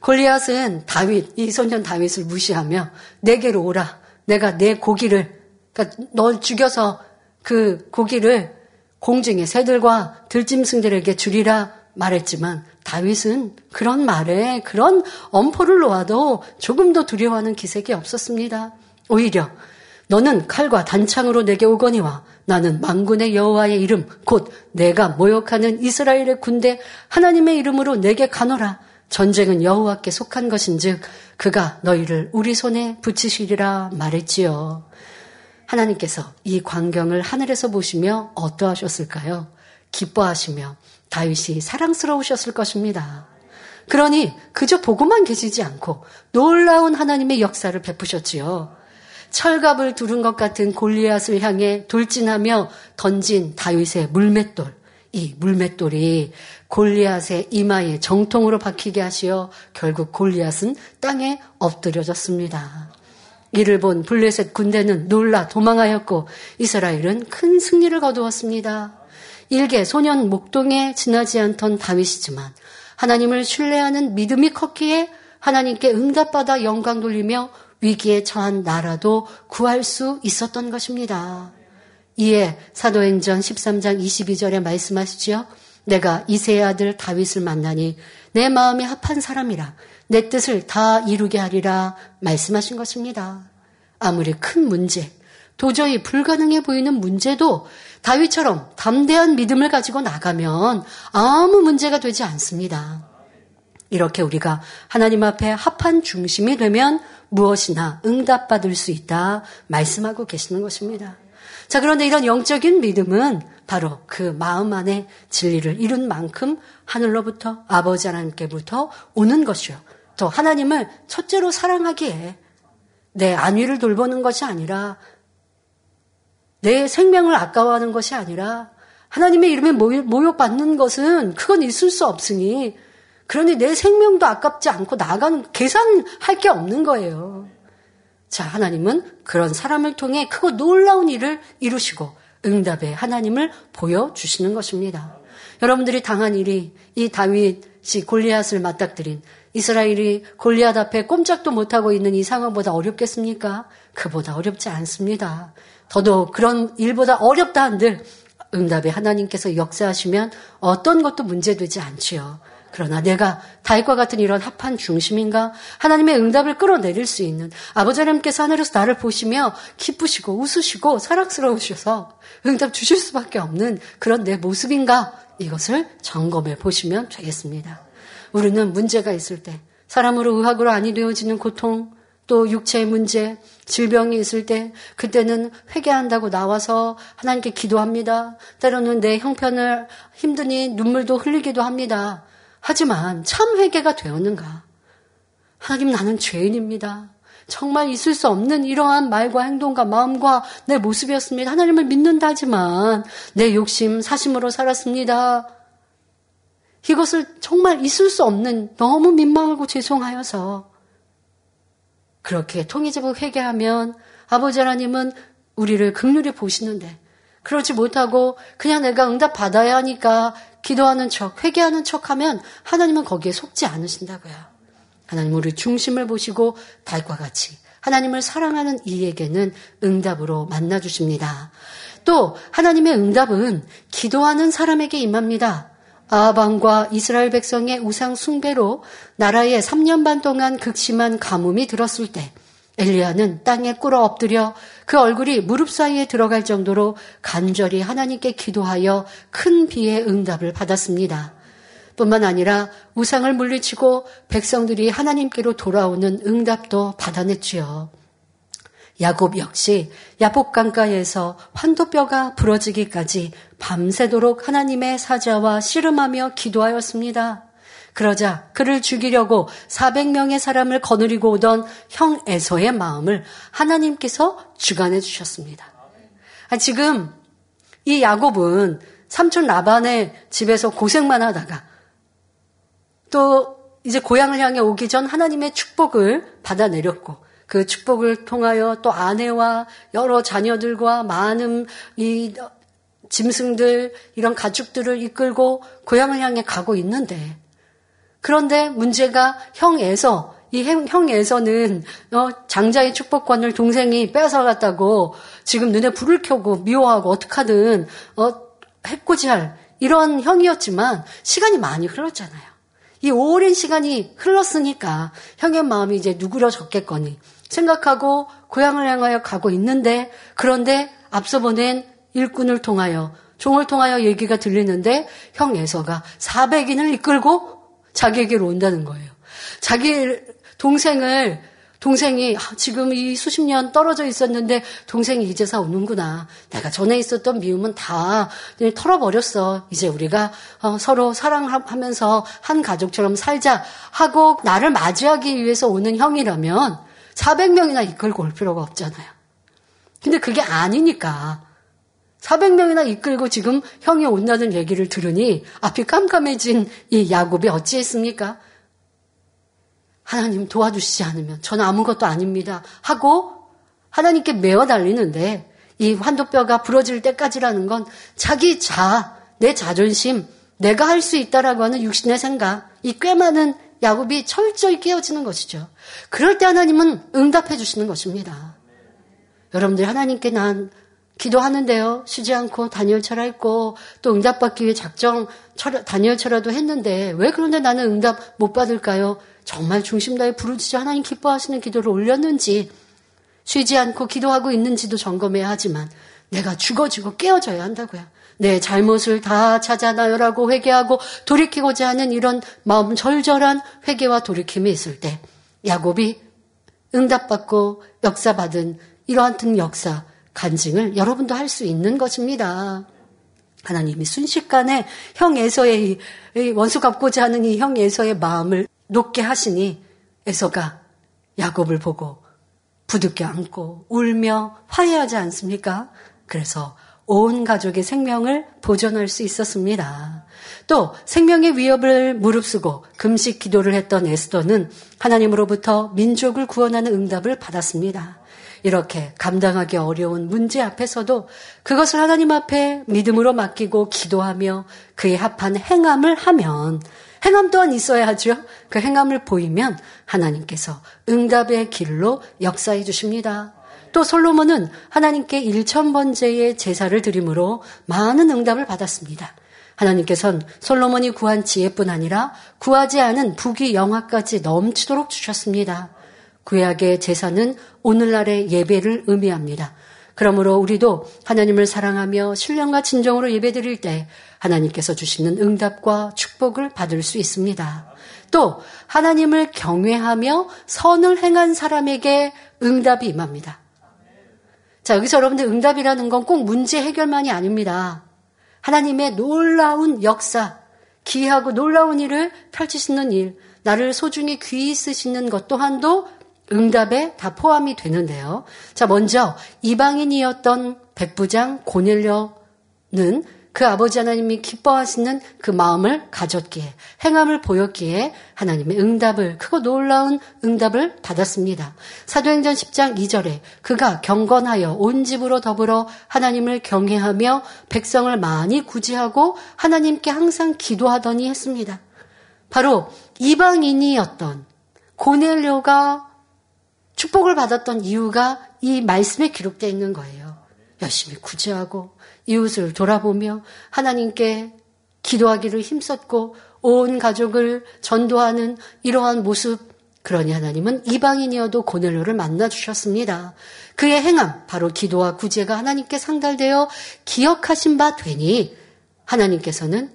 B: 골리앗은 다윗, 이 소년 다윗을 무시하며 내게로 오라. 내가 내 고기를, 그러니까 널 죽여서 그 고기를 공중의 새들과 들짐승들에게 주리라 말했지만 다윗은 그런 말에 그런 엄포를 놓아도 조금도 두려워하는 기색이 없었습니다. 오히려 너는 칼과 단창으로 내게 오거니와 나는 망군의 여호와의 이름 곧 내가 모욕하는 이스라엘의 군대 하나님의 이름으로 내게 가노라 전쟁은 여호와께 속한 것인즉 그가 너희를 우리 손에 붙이시리라 말했지요. 하나님께서 이 광경을 하늘에서 보시며 어떠하셨을까요? 기뻐하시며 다윗이 사랑스러우셨을 것입니다. 그러니 그저 보고만 계시지 않고 놀라운 하나님의 역사를 베푸셨지요. 철갑을 두른 것 같은 골리앗을 향해 돌진하며 던진 다윗의 물맷돌. 이 물맷돌이 골리앗의 이마에 정통으로 박히게 하시어 결국 골리앗은 땅에 엎드려졌습니다. 이를 본 블레셋 군대는 놀라 도망하였고 이스라엘은 큰 승리를 거두었습니다. 일개 소년 목동에 지나지 않던 다윗이지만 하나님을 신뢰하는 믿음이 컸기에 하나님께 응답받아 영광 돌리며 위기에 처한 나라도 구할 수 있었던 것입니다. 이에 사도행전 13장 22절에 말씀하시지요. 내가 이세의 아들 다윗을 만나니 내 마음이 합한 사람이라 내 뜻을 다 이루게 하리라 말씀하신 것입니다. 아무리 큰 문제, 도저히 불가능해 보이는 문제도 다윗처럼 담대한 믿음을 가지고 나가면 아무 문제가 되지 않습니다. 이렇게 우리가 하나님 앞에 합한 중심이 되면 무엇이나 응답받을 수 있다 말씀하고 계시는 것입니다. 자, 그런데 이런 영적인 믿음은 바로 그 마음 안에 진리를 이룬 만큼 하늘로부터 아버지 하나님께부터 오는 것이요. 또 하나님을 첫째로 사랑하기에 내 안위를 돌보는 것이 아니라 내 생명을 아까워하는 것이 아니라 하나님의 이름에 모욕받는 것은 그건 있을 수 없으니 그러니 내 생명도 아깝지 않고 나가는 계산할 게 없는 거예요. 자, 하나님은 그런 사람을 통해 크고 놀라운 일을 이루시고 응답의 하나님을 보여주시는 것입니다. 여러분들이 당한 일이 이 다윗이 골리앗을 맞닥뜨린 이스라엘이 골리앗 앞에 꼼짝도 못하고 있는 이 상황보다 어렵겠습니까? 그보다 어렵지 않습니다. 더더욱 그런 일보다 어렵다 한들 응답의 하나님께서 역사하시면 어떤 것도 문제되지 않지요. 그러나 내가 다윗과 같은 이런 합한 중심인가? 하나님의 응답을 끌어내릴 수 있는 아버지 하나님께서 하늘에서 나를 보시며 기쁘시고 웃으시고 사랑스러우셔서 응답 주실 수밖에 없는 그런 내 모습인가? 이것을 점검해 보시면 되겠습니다. 우리는 문제가 있을 때 사람으로 의학으로 아니 되어지는 고통 또 육체의 문제, 질병이 있을 때 그때는 회개한다고 나와서 하나님께 기도합니다. 때로는 내 형편을 힘드니 눈물도 흘리기도 합니다. 하지만 참 회개가 되었는가? 하나님 나는 죄인입니다. 정말 있을 수 없는 이러한 말과 행동과 마음과 내 모습이었습니다. 하나님을 믿는다 하지만 내 욕심, 사심으로 살았습니다. 이것을 정말 있을 수 없는 너무 민망하고 죄송하여서 그렇게 통일제국 회개하면 아버지 하나님은 우리를 극률히 보시는데 그렇지 못하고 그냥 내가 응답 받아야 하니까 기도하는 척, 회개하는 척 하면 하나님은 거기에 속지 않으신다고요. 하나님 우리 중심을 보시고 달과 같이 하나님을 사랑하는 이에게는 응답으로 만나 주십니다. 또 하나님의 응답은 기도하는 사람에게 임합니다. 아방과 이스라엘 백성의 우상 숭배로 나라에 3년 반 동안 극심한 가뭄이 들었을 때 엘리야는 땅에 꿇어 엎드려 그 얼굴이 무릎 사이에 들어갈 정도로 간절히 하나님께 기도하여 큰 비의 응답을 받았습니다. 뿐만 아니라 우상을 물리치고 백성들이 하나님께로 돌아오는 응답도 받아냈지요. 야곱 역시 야복 강가에서 환도뼈가 부러지기까지 밤새도록 하나님의 사자와 씨름하며 기도하였습니다. 그러자 그를 죽이려고 400명의 사람을 거느리고 오던 형 에서의 마음을 하나님께서 주관해 주셨습니다. 아, 지금 이 야곱은 삼촌 라반의 집에서 고생만 하다가 또 이제 고향을 향해 오기 전 하나님의 축복을 받아내렸고 그 축복을 통하여 또 아내와 여러 자녀들과 많은 이 짐승들 이런 가축들을 이끌고 고향을 향해 가고 있는데 그런데 문제가 형에서 이 형, 에서는 어, 장자의 축복권을 동생이 뺏어갔다고 지금 눈에 불을 켜고 미워하고 어떡하든 어, 해코지할 이런 형이었지만 시간이 많이 흘렀잖아요. 이 오랜 시간이 흘렀으니까 형의 마음이 이제 누그러졌겠거니 생각하고 고향을 향하여 가고 있는데 그런데 앞서 보낸 일꾼을 통하여 종을 통하여 얘기가 들리는데 형 에서가 400인을 이끌고 자기에게로 온다는 거예요. 자기 동생을 동생이 아, 지금 이 수십 년 떨어져 있었는데 동생이 이제서 오는구나. 내가 전에 있었던 미움은 다 털어버렸어. 이제 우리가 어, 서로 사랑하면서 한 가족처럼 살자 하고 나를 맞이하기 위해서 오는 형이라면 400명이나 이끌고 올 필요가 없잖아요. 근데 그게 아니니까 400명이나 이끌고 지금 형이 온다는 얘기를 들으니 앞이 깜깜해진 이 야곱이 어찌했습니까? 하나님 도와주시지 않으면 저는 아무것도 아닙니다. 하고 하나님께 매어 달리는데 이 환도뼈가 부러질 때까지라는 건 자기 자, 내 자존심, 내가 할 수 있다라고 하는 육신의 생각, 이 꽤 많은 야곱이 철저히 깨어지는 것이죠. 그럴 때 하나님은 응답해 주시는 것입니다. 여러분들 하나님께 난 기도하는데요. 쉬지 않고 다니엘처럼 했고 또 응답받기 위해 작정 다니엘처라도 했는데 왜 그런데 나는 응답 못 받을까요? 정말 중심 다해 부르짖어 하나님 기뻐하시는 기도를 올렸는지 쉬지 않고 기도하고 있는지도 점검해야 하지만 내가 죽어지고 깨어져야 한다고요. 내 잘못을 다 찾아 나열하고 회개하고 돌이키고자 하는 이런 마음 절절한 회개와 돌이킴이 있을 때 야곱이 응답받고 역사받은 이러한 역사 간증을 여러분도 할 수 있는 것입니다. 하나님이 순식간에 형 에서의 원수 갚고자 하는 이 형 에서의 마음을 높게 하시니 에서가 야곱을 보고 부둥켜 안고 울며 화해하지 않습니까? 그래서 온 가족의 생명을 보존할 수 있었습니다. 또 생명의 위협을 무릅쓰고 금식 기도를 했던 에스더는 하나님으로부터 민족을 구원하는 응답을 받았습니다. 이렇게 감당하기 어려운 문제 앞에서도 그것을 하나님 앞에 믿음으로 맡기고 기도하며 그에 합한 행함을 하면 행함 또한 있어야 하죠. 그 행함을 보이면 하나님께서 응답의 길로 역사해 주십니다. 또 솔로몬은 하나님께 1천번째의 제사를 드림으로 많은 응답을 받았습니다. 하나님께서는 솔로몬이 구한 지혜뿐 아니라 구하지 않은 부귀 영화까지 넘치도록 주셨습니다. 구약의 제사는 오늘날의 예배를 의미합니다. 그러므로 우리도 하나님을 사랑하며 신령과 진정으로 예배드릴 때 하나님께서 주시는 응답과 축복을 받을 수 있습니다. 또 하나님을 경외하며 선을 행한 사람에게 응답이 임합니다. 자, 여기서 여러분들 응답이라는 건 꼭 문제 해결만이 아닙니다. 하나님의 놀라운 역사, 기하고 놀라운 일을 펼치시는 일, 나를 소중히 귀히 쓰시는 것 또한도 응답에 다 포함이 되는데요. 자, 먼저 이방인이었던 백부장 고넬료는 그 아버지 하나님이 기뻐하시는 그 마음을 가졌기에 행함을 보였기에 하나님의 응답을 크고 놀라운 응답을 받았습니다. 사도행전 10장 2절에 그가 경건하여 온 집으로 더불어 하나님을 경외하며 백성을 많이 구제하고 하나님께 항상 기도하더니 했습니다. 바로 이방인이었던 고넬료가 축복을 받았던 이유가 이 말씀에 기록되어 있는 거예요. 열심히 구제하고 이웃을 돌아보며 하나님께 기도하기를 힘썼고 온 가족을 전도하는 이러한 모습 그러니 하나님은 이방인이어도 고넬로를 만나 주셨습니다. 그의 행함 바로 기도와 구제가 하나님께 상달되어 기억하신 바 되니 하나님께서는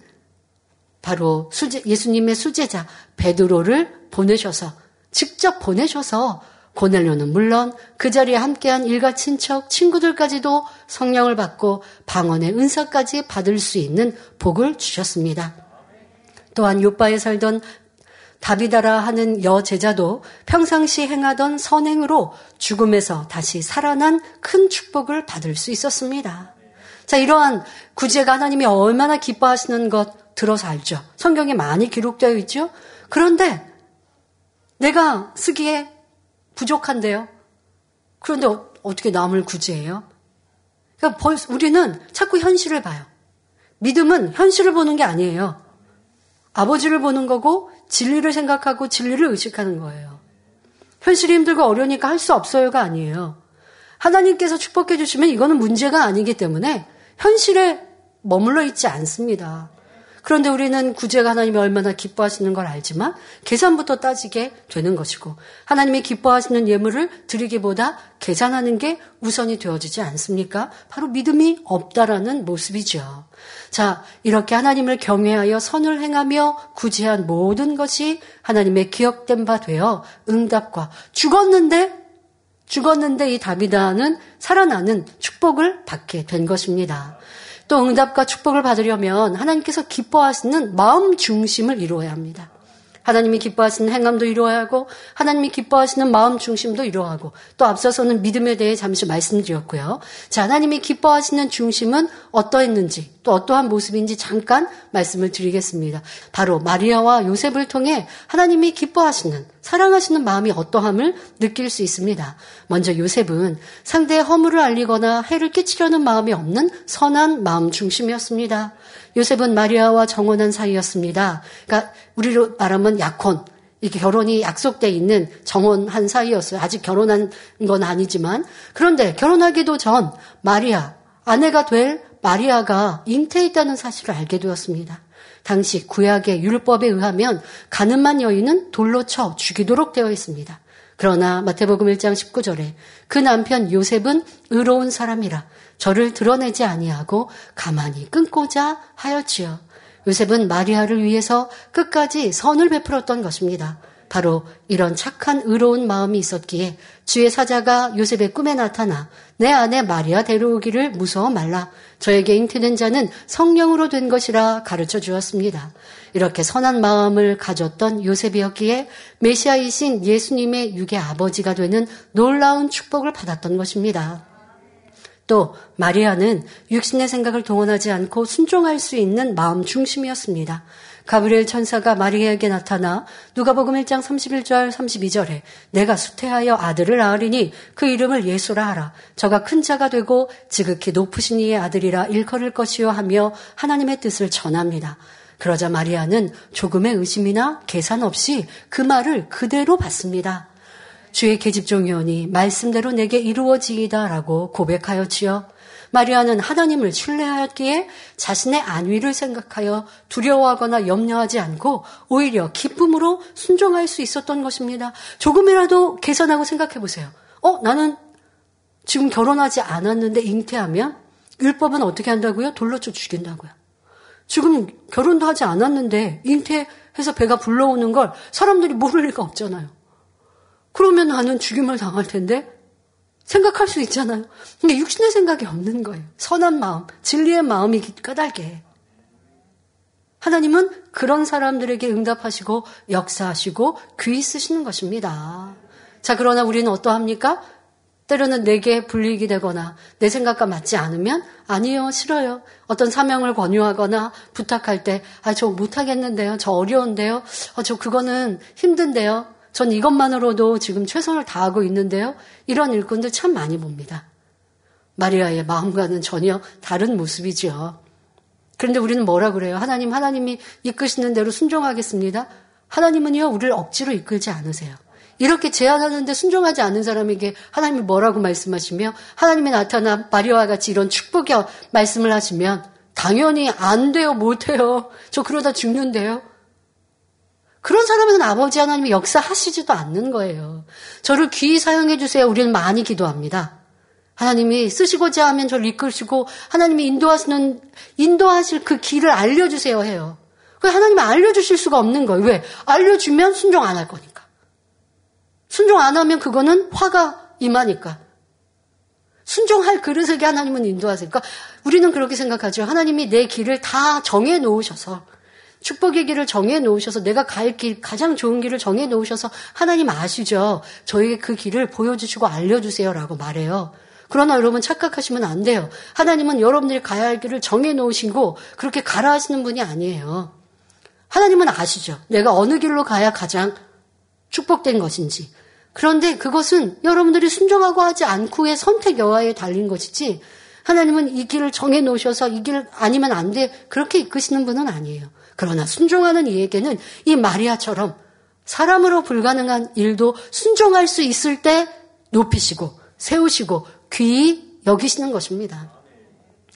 B: 바로 수제, 예수님의 수제자 베드로를 보내셔서 직접 보내셔서 고넬료는 물론 그 자리에 함께한 일가 친척, 친구들까지도 성령을 받고 방언의 은사까지 받을 수 있는 복을 주셨습니다. 또한 요바에 살던 다비다라 하는 여제자도 평상시 행하던 선행으로 죽음에서 다시 살아난 큰 축복을 받을 수 있었습니다. 자, 이러한 구제가 하나님이 얼마나 기뻐하시는 것 들어서 알죠. 성경에 많이 기록되어 있죠. 그런데 내가 쓰기에 부족한데요. 그런데 어, 떻게 남을 구제해요? 그러니까 우리는 자꾸 현실을 봐요. 믿음은 현실을 보는 게 아니에요. 아버지를 보는 거고 진리를 생각하고 진리를 의식하는 거예요. 현실이 힘들고 어려우니까 할 수 없어요가 아니에요. 하나님께서 축복해 주시면 이거는 문제가 아니기 때문에 현실에 머물러 있지 않습니다. 그런데 우리는 구제가 하나님이 얼마나 기뻐하시는 걸 알지만 계산부터 따지게 되는 것이고 하나님이 기뻐하시는 예물을 드리기보다 계산하는 게 우선이 되어지지 않습니까? 바로 믿음이 없다라는 모습이죠. 자, 이렇게 하나님을 경외하여 선을 행하며 구제한 모든 것이 하나님의 기억된 바 되어 응답과 죽었는데 죽었는데 이 다비다는 살아나는 축복을 받게 된 것입니다. 또 응답과 축복을 받으려면 하나님께서 기뻐하시는 마음 중심을 이루어야 합니다. 하나님이 기뻐하시는 행함도 이루어야 하고 하나님이 기뻐하시는 마음 중심도 이루어야 하고 또 앞서서는 믿음에 대해 잠시 말씀드렸고요. 자, 하나님이 기뻐하시는 중심은 어떠했는지 또 어떠한 모습인지 잠깐 말씀을 드리겠습니다. 바로 마리아와 요셉을 통해 하나님이 기뻐하시는 사랑하시는 마음이 어떠함을 느낄 수 있습니다. 먼저 요셉은 상대의 허물을 알리거나 해를 끼치려는 마음이 없는 선한 마음 중심이었습니다. 요셉은 마리아와 정혼한 사이였습니다. 그러니까 우리로 말하면 약혼, 이렇게 결혼이 약속돼 있는 정혼한 사이였어요. 아직 결혼한 건 아니지만 그런데 결혼하기도 전 마리아 아내가 될 마리아가 잉태했다는 사실을 알게 되었습니다. 당시 구약의 율법에 의하면 가늠한 여인은 돌로 쳐 죽이도록 되어 있습니다. 그러나 마태복음 1장 19절에 그 남편 요셉은 의로운 사람이라 저를 드러내지 아니하고 가만히 끊고자 하였지요. 요셉은 마리아를 위해서 끝까지 선을 베풀었던 것입니다. 바로 이런 착한 의로운 마음이 있었기에 주의 사자가 요셉의 꿈에 나타나 내 아내 마리아 데려오기를 무서워 말라. 저에게 잉태된 자는 성령으로 된 것이라 가르쳐 주었습니다. 이렇게 선한 마음을 가졌던 요셉이었기에 메시아이신 예수님의 육의 아버지가 되는 놀라운 축복을 받았던 것입니다. 또 마리아는 육신의 생각을 동원하지 않고 순종할 수 있는 마음 중심이었습니다. 가브리엘 천사가 마리아에게 나타나 누가복음 1장 31절 32절에 내가 수태하여 아들을 낳으리니 그 이름을 예수라 하라. 저가 큰 자가 되고 지극히 높으신 이의 아들이라 일컬을 것이요 하며 하나님의 뜻을 전합니다. 그러자 마리아는 조금의 의심이나 계산 없이 그 말을 그대로 받습니다. 주의 계집종이오니 말씀대로 내게 이루어지이다라고 고백하였지요. 마리아는 하나님을 신뢰하였기에 자신의 안위를 생각하여 두려워하거나 염려하지 않고 오히려 기쁨으로 순종할 수 있었던 것입니다. 조금이라도 계산하고 생각해 보세요. 어, 나는 지금 결혼하지 않았는데 잉태하면 율법은 어떻게 한다고요? 돌로 쳐 죽인다고요. 지금 결혼도 하지 않았는데 잉태해서 배가 불러오는 걸 사람들이 모를 리가 없잖아요. 그러면 나는 죽임을 당할 텐데 생각할 수 있잖아요. 근데 육신의 생각이 없는 거예요. 선한 마음, 진리의 마음이 까닭에. 하나님은 그런 사람들에게 응답하시고 역사하시고 귀 쓰시는 것입니다. 자, 그러나 우리는 어떠합니까? 때로는 내게 불리익이 되거나 내 생각과 맞지 않으면 아니요, 싫어요. 어떤 사명을 권유하거나 부탁할 때, 아, 저 못하겠는데요. 저 어려운데요. 어, 저 그거는 힘든데요. 전 이것만으로도 지금 최선을 다하고 있는데요. 이런 일꾼들 참 많이 봅니다. 마리아의 마음과는 전혀 다른 모습이죠. 그런데 우리는 뭐라 그래요? 하나님, 하나님이 이끄시는 대로 순종하겠습니다. 하나님은요, 우리를 억지로 이끌지 않으세요. 이렇게 제안하는데 순종하지 않는 사람에게 하나님이 뭐라고 말씀하시며 하나님이 나타나 마리아와 같이 이런 축복의 말씀을 하시면 당연히 안 돼요, 못 해요. 저 그러다 죽는데요. 그런 사람은 아버지 하나님이 역사하시지도 않는 거예요. 저를 귀히 사용해 주세요. 우리는 많이 기도합니다. 하나님이 쓰시고자 하면 저를 이끌시고 하나님이 인도하시는 인도하실 그 길을 알려주세요 해요. 그 하나님이 알려주실 수가 없는 거예요. 왜? 알려주면 순종 안 할 거니까. 순종 안 하면 그거는 화가 임하니까. 순종할 그릇에게 하나님은 인도하세요. 그러니까 우리는 그렇게 생각하죠. 하나님이 내 길을 다 정해 놓으셔서 축복의 길을 정해 놓으셔서 내가 갈 길, 가장 좋은 길을 정해 놓으셔서 하나님 아시죠? 저에게 그 길을 보여주시고 알려주세요라고 말해요. 그러나 여러분 착각하시면 안 돼요. 하나님은 여러분들이 가야 할 길을 정해 놓으시고 그렇게 가라 하시는 분이 아니에요. 하나님은 아시죠. 내가 어느 길로 가야 가장 축복된 것인지. 그런데 그것은 여러분들이 순종하고 하지 않고의 선택 여하에 달린 것이지 하나님은 이 길을 정해 놓으셔서 이 길 아니면 안 돼. 그렇게 이끄시는 분은 아니에요. 그러나 순종하는 이에게는 이 마리아처럼 사람으로 불가능한 일도 순종할 수 있을 때 높이시고 세우시고 귀히 여기시는 것입니다.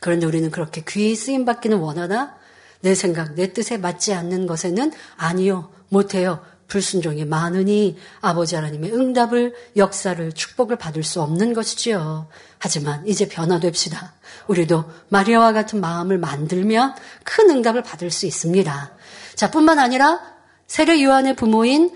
B: 그런데 우리는 그렇게 귀히 쓰임 받기는 원하나 내 생각, 내 뜻에 맞지 않는 것에는 아니요, 못해요. 불순종이 많으니 아버지 하나님의 응답을, 역사를, 축복을 받을 수 없는 것이지요. 하지만 이제 변화됩시다. 우리도 마리아와 같은 마음을 만들면 큰 응답을 받을 수 있습니다. 자, 뿐만 아니라 세례 요한의 부모인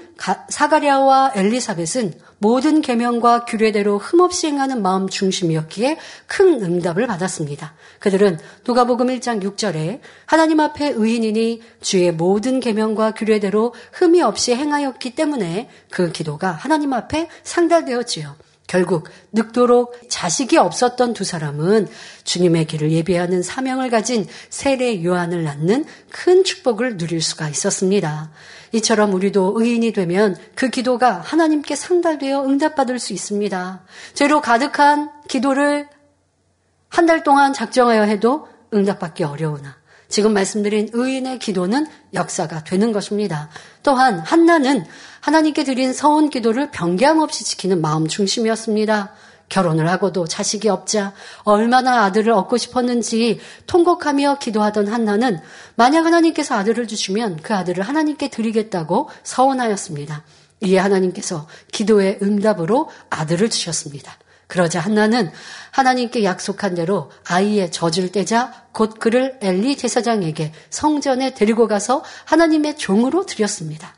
B: 사가랴와 엘리사벳은 모든 계명과 규례대로 흠없이 행하는 마음 중심이었기에 큰 응답을 받았습니다. 그들은 누가복음 1장 6절에 하나님 앞에 의인이니 주의 모든 계명과 규례대로 흠이 없이 행하였기 때문에 그 기도가 하나님 앞에 상달되었지요. 결국 늙도록 자식이 없었던 두 사람은 주님의 길을 예배하는 사명을 가진 세례 요한을 낳는 큰 축복을 누릴 수가 있었습니다. 이처럼 우리도 의인이 되면 그 기도가 하나님께 상달되어 응답받을 수 있습니다. 죄로 가득한 기도를 한 달 동안 작정하여 해도 응답받기 어려우나 지금 말씀드린 의인의 기도는 역사가 되는 것입니다. 또한 한나는 하나님께 드린 서운 기도를 변경 없이 지키는 마음 중심이었습니다. 결혼을 하고도 자식이 없자 얼마나 아들을 얻고 싶었는지 통곡하며 기도하던 한나는 만약 하나님께서 아들을 주시면 그 아들을 하나님께 드리겠다고 서원하였습니다. 이에 하나님께서 기도의 응답으로 아들을 주셨습니다. 그러자 한나는 하나님께 약속한 대로 아이의 젖을 떼자 곧 그를 엘리 제사장에게 성전에 데리고 가서 하나님의 종으로 드렸습니다.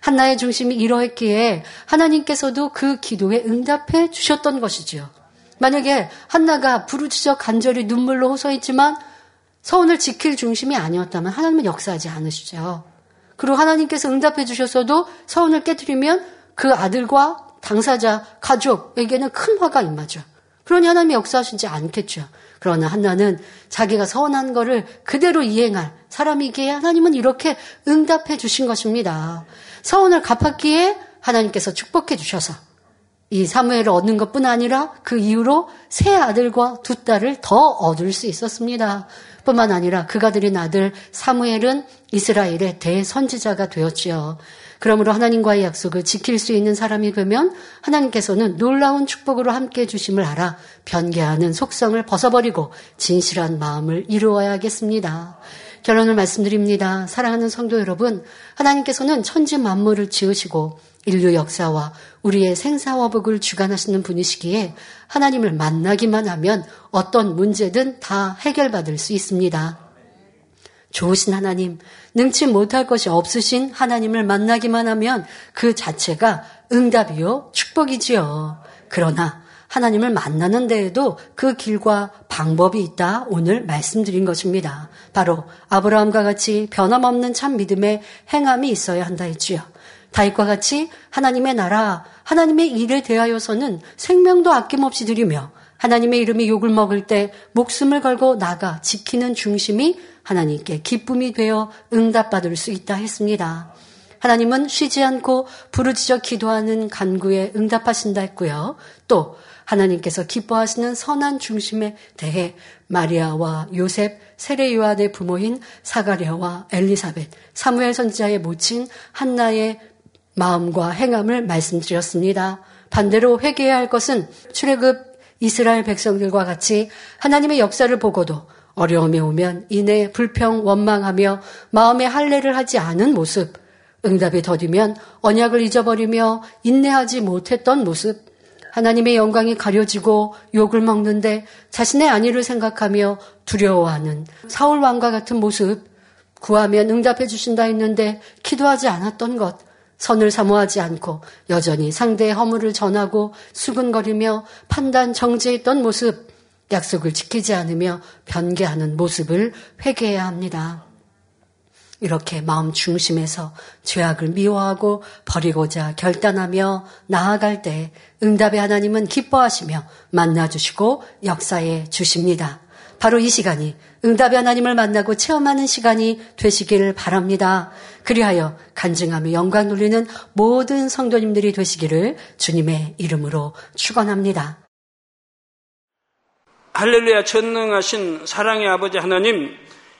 B: 한나의 중심이 이러했기에 하나님께서도 그 기도에 응답해 주셨던 것이지요. 만약에 한나가 부르짖어 간절히 눈물로 호소했지만 서원을 지킬 중심이 아니었다면 하나님은 역사하지 않으시죠. 그리고 하나님께서 응답해 주셨어도 서원을 깨뜨리면 그 아들과 당사자, 가족에게는 큰 화가 임하죠. 그러니 하나님이 역사하시지 않겠죠. 그러나 한나는 자기가 서운한 것을 그대로 이행할 사람이기에 하나님은 이렇게 응답해 주신 것입니다. 서원을 갚았기에 하나님께서 축복해 주셔서 이 사무엘을 얻는 것뿐 아니라 그 이후로 세 아들과 두 딸을 더 얻을 수 있었습니다. 뿐만 아니라 그가 들인 아들 사무엘은 이스라엘의 대선지자가 되었지요. 그러므로 하나님과의 약속을 지킬 수 있는 사람이 되면 하나님께서는 놀라운 축복으로 함께 해주심을 알아 변개하는 속성을 벗어버리고 진실한 마음을 이루어야겠습니다. 결론을 말씀드립니다. 사랑하는 성도 여러분, 하나님께서는 천지 만물을 지으시고 인류 역사와 우리의 생사화복을 주관하시는 분이시기에 하나님을 만나기만 하면 어떤 문제든 다 해결받을 수 있습니다. 좋으신 하나님, 능치 못할 것이 없으신 하나님을 만나기만 하면 그 자체가 응답이요, 축복이지요. 그러나 하나님을 만나는 데에도 그 길과 방법이 있다 오늘 말씀드린 것입니다. 바로 아브라함과 같이 변함없는 참 믿음의 행함이 있어야 한다 했지요. 다윗과 같이 하나님의 나라, 하나님의 일에 대하여서는 생명도 아낌없이 드리며 하나님의 이름이 욕을 먹을 때 목숨을 걸고 나가 지키는 중심이 하나님께 기쁨이 되어 응답받을 수 있다 했습니다. 하나님은 쉬지 않고 부르짖어 기도하는 간구에 응답하신다 했고요. 또 하나님께서 기뻐하시는 선한 중심에 대해 마리아와 요셉, 세례 요한의 부모인 사가랴와 엘리사벳, 사무엘 선지자의 모친 한나의 마음과 행함을 말씀드렸습니다. 반대로 회개해야 할 것은 출애굽 이스라엘 백성들과 같이 하나님의 역사를 보고도 어려움이 오면 이내 불평 원망하며 마음에 할례를 하지 않은 모습, 응답이 더디면 언약을 잊어버리며 인내하지 못했던 모습, 하나님의 영광이 가려지고 욕을 먹는데 자신의 안위를 생각하며 두려워하는 사울 왕과 같은 모습, 구하면 응답해 주신다 했는데 기도하지 않았던 것, 선을 사모하지 않고 여전히 상대의 허물을 전하고 수근거리며 판단 정지했던 모습, 약속을 지키지 않으며 변개하는 모습을 회개해야 합니다. 이렇게 마음 중심에서 죄악을 미워하고 버리고자 결단하며 나아갈 때 응답의 하나님은 기뻐하시며 만나주시고 역사해 주십니다. 바로 이 시간이 응답의 하나님을 만나고 체험하는 시간이 되시길 바랍니다. 그리하여 간증하며 영광 돌리는 모든 성도님들이 되시기를 주님의 이름으로 축원합니다.
C: 할렐루야 전능하신 사랑의 아버지 하나님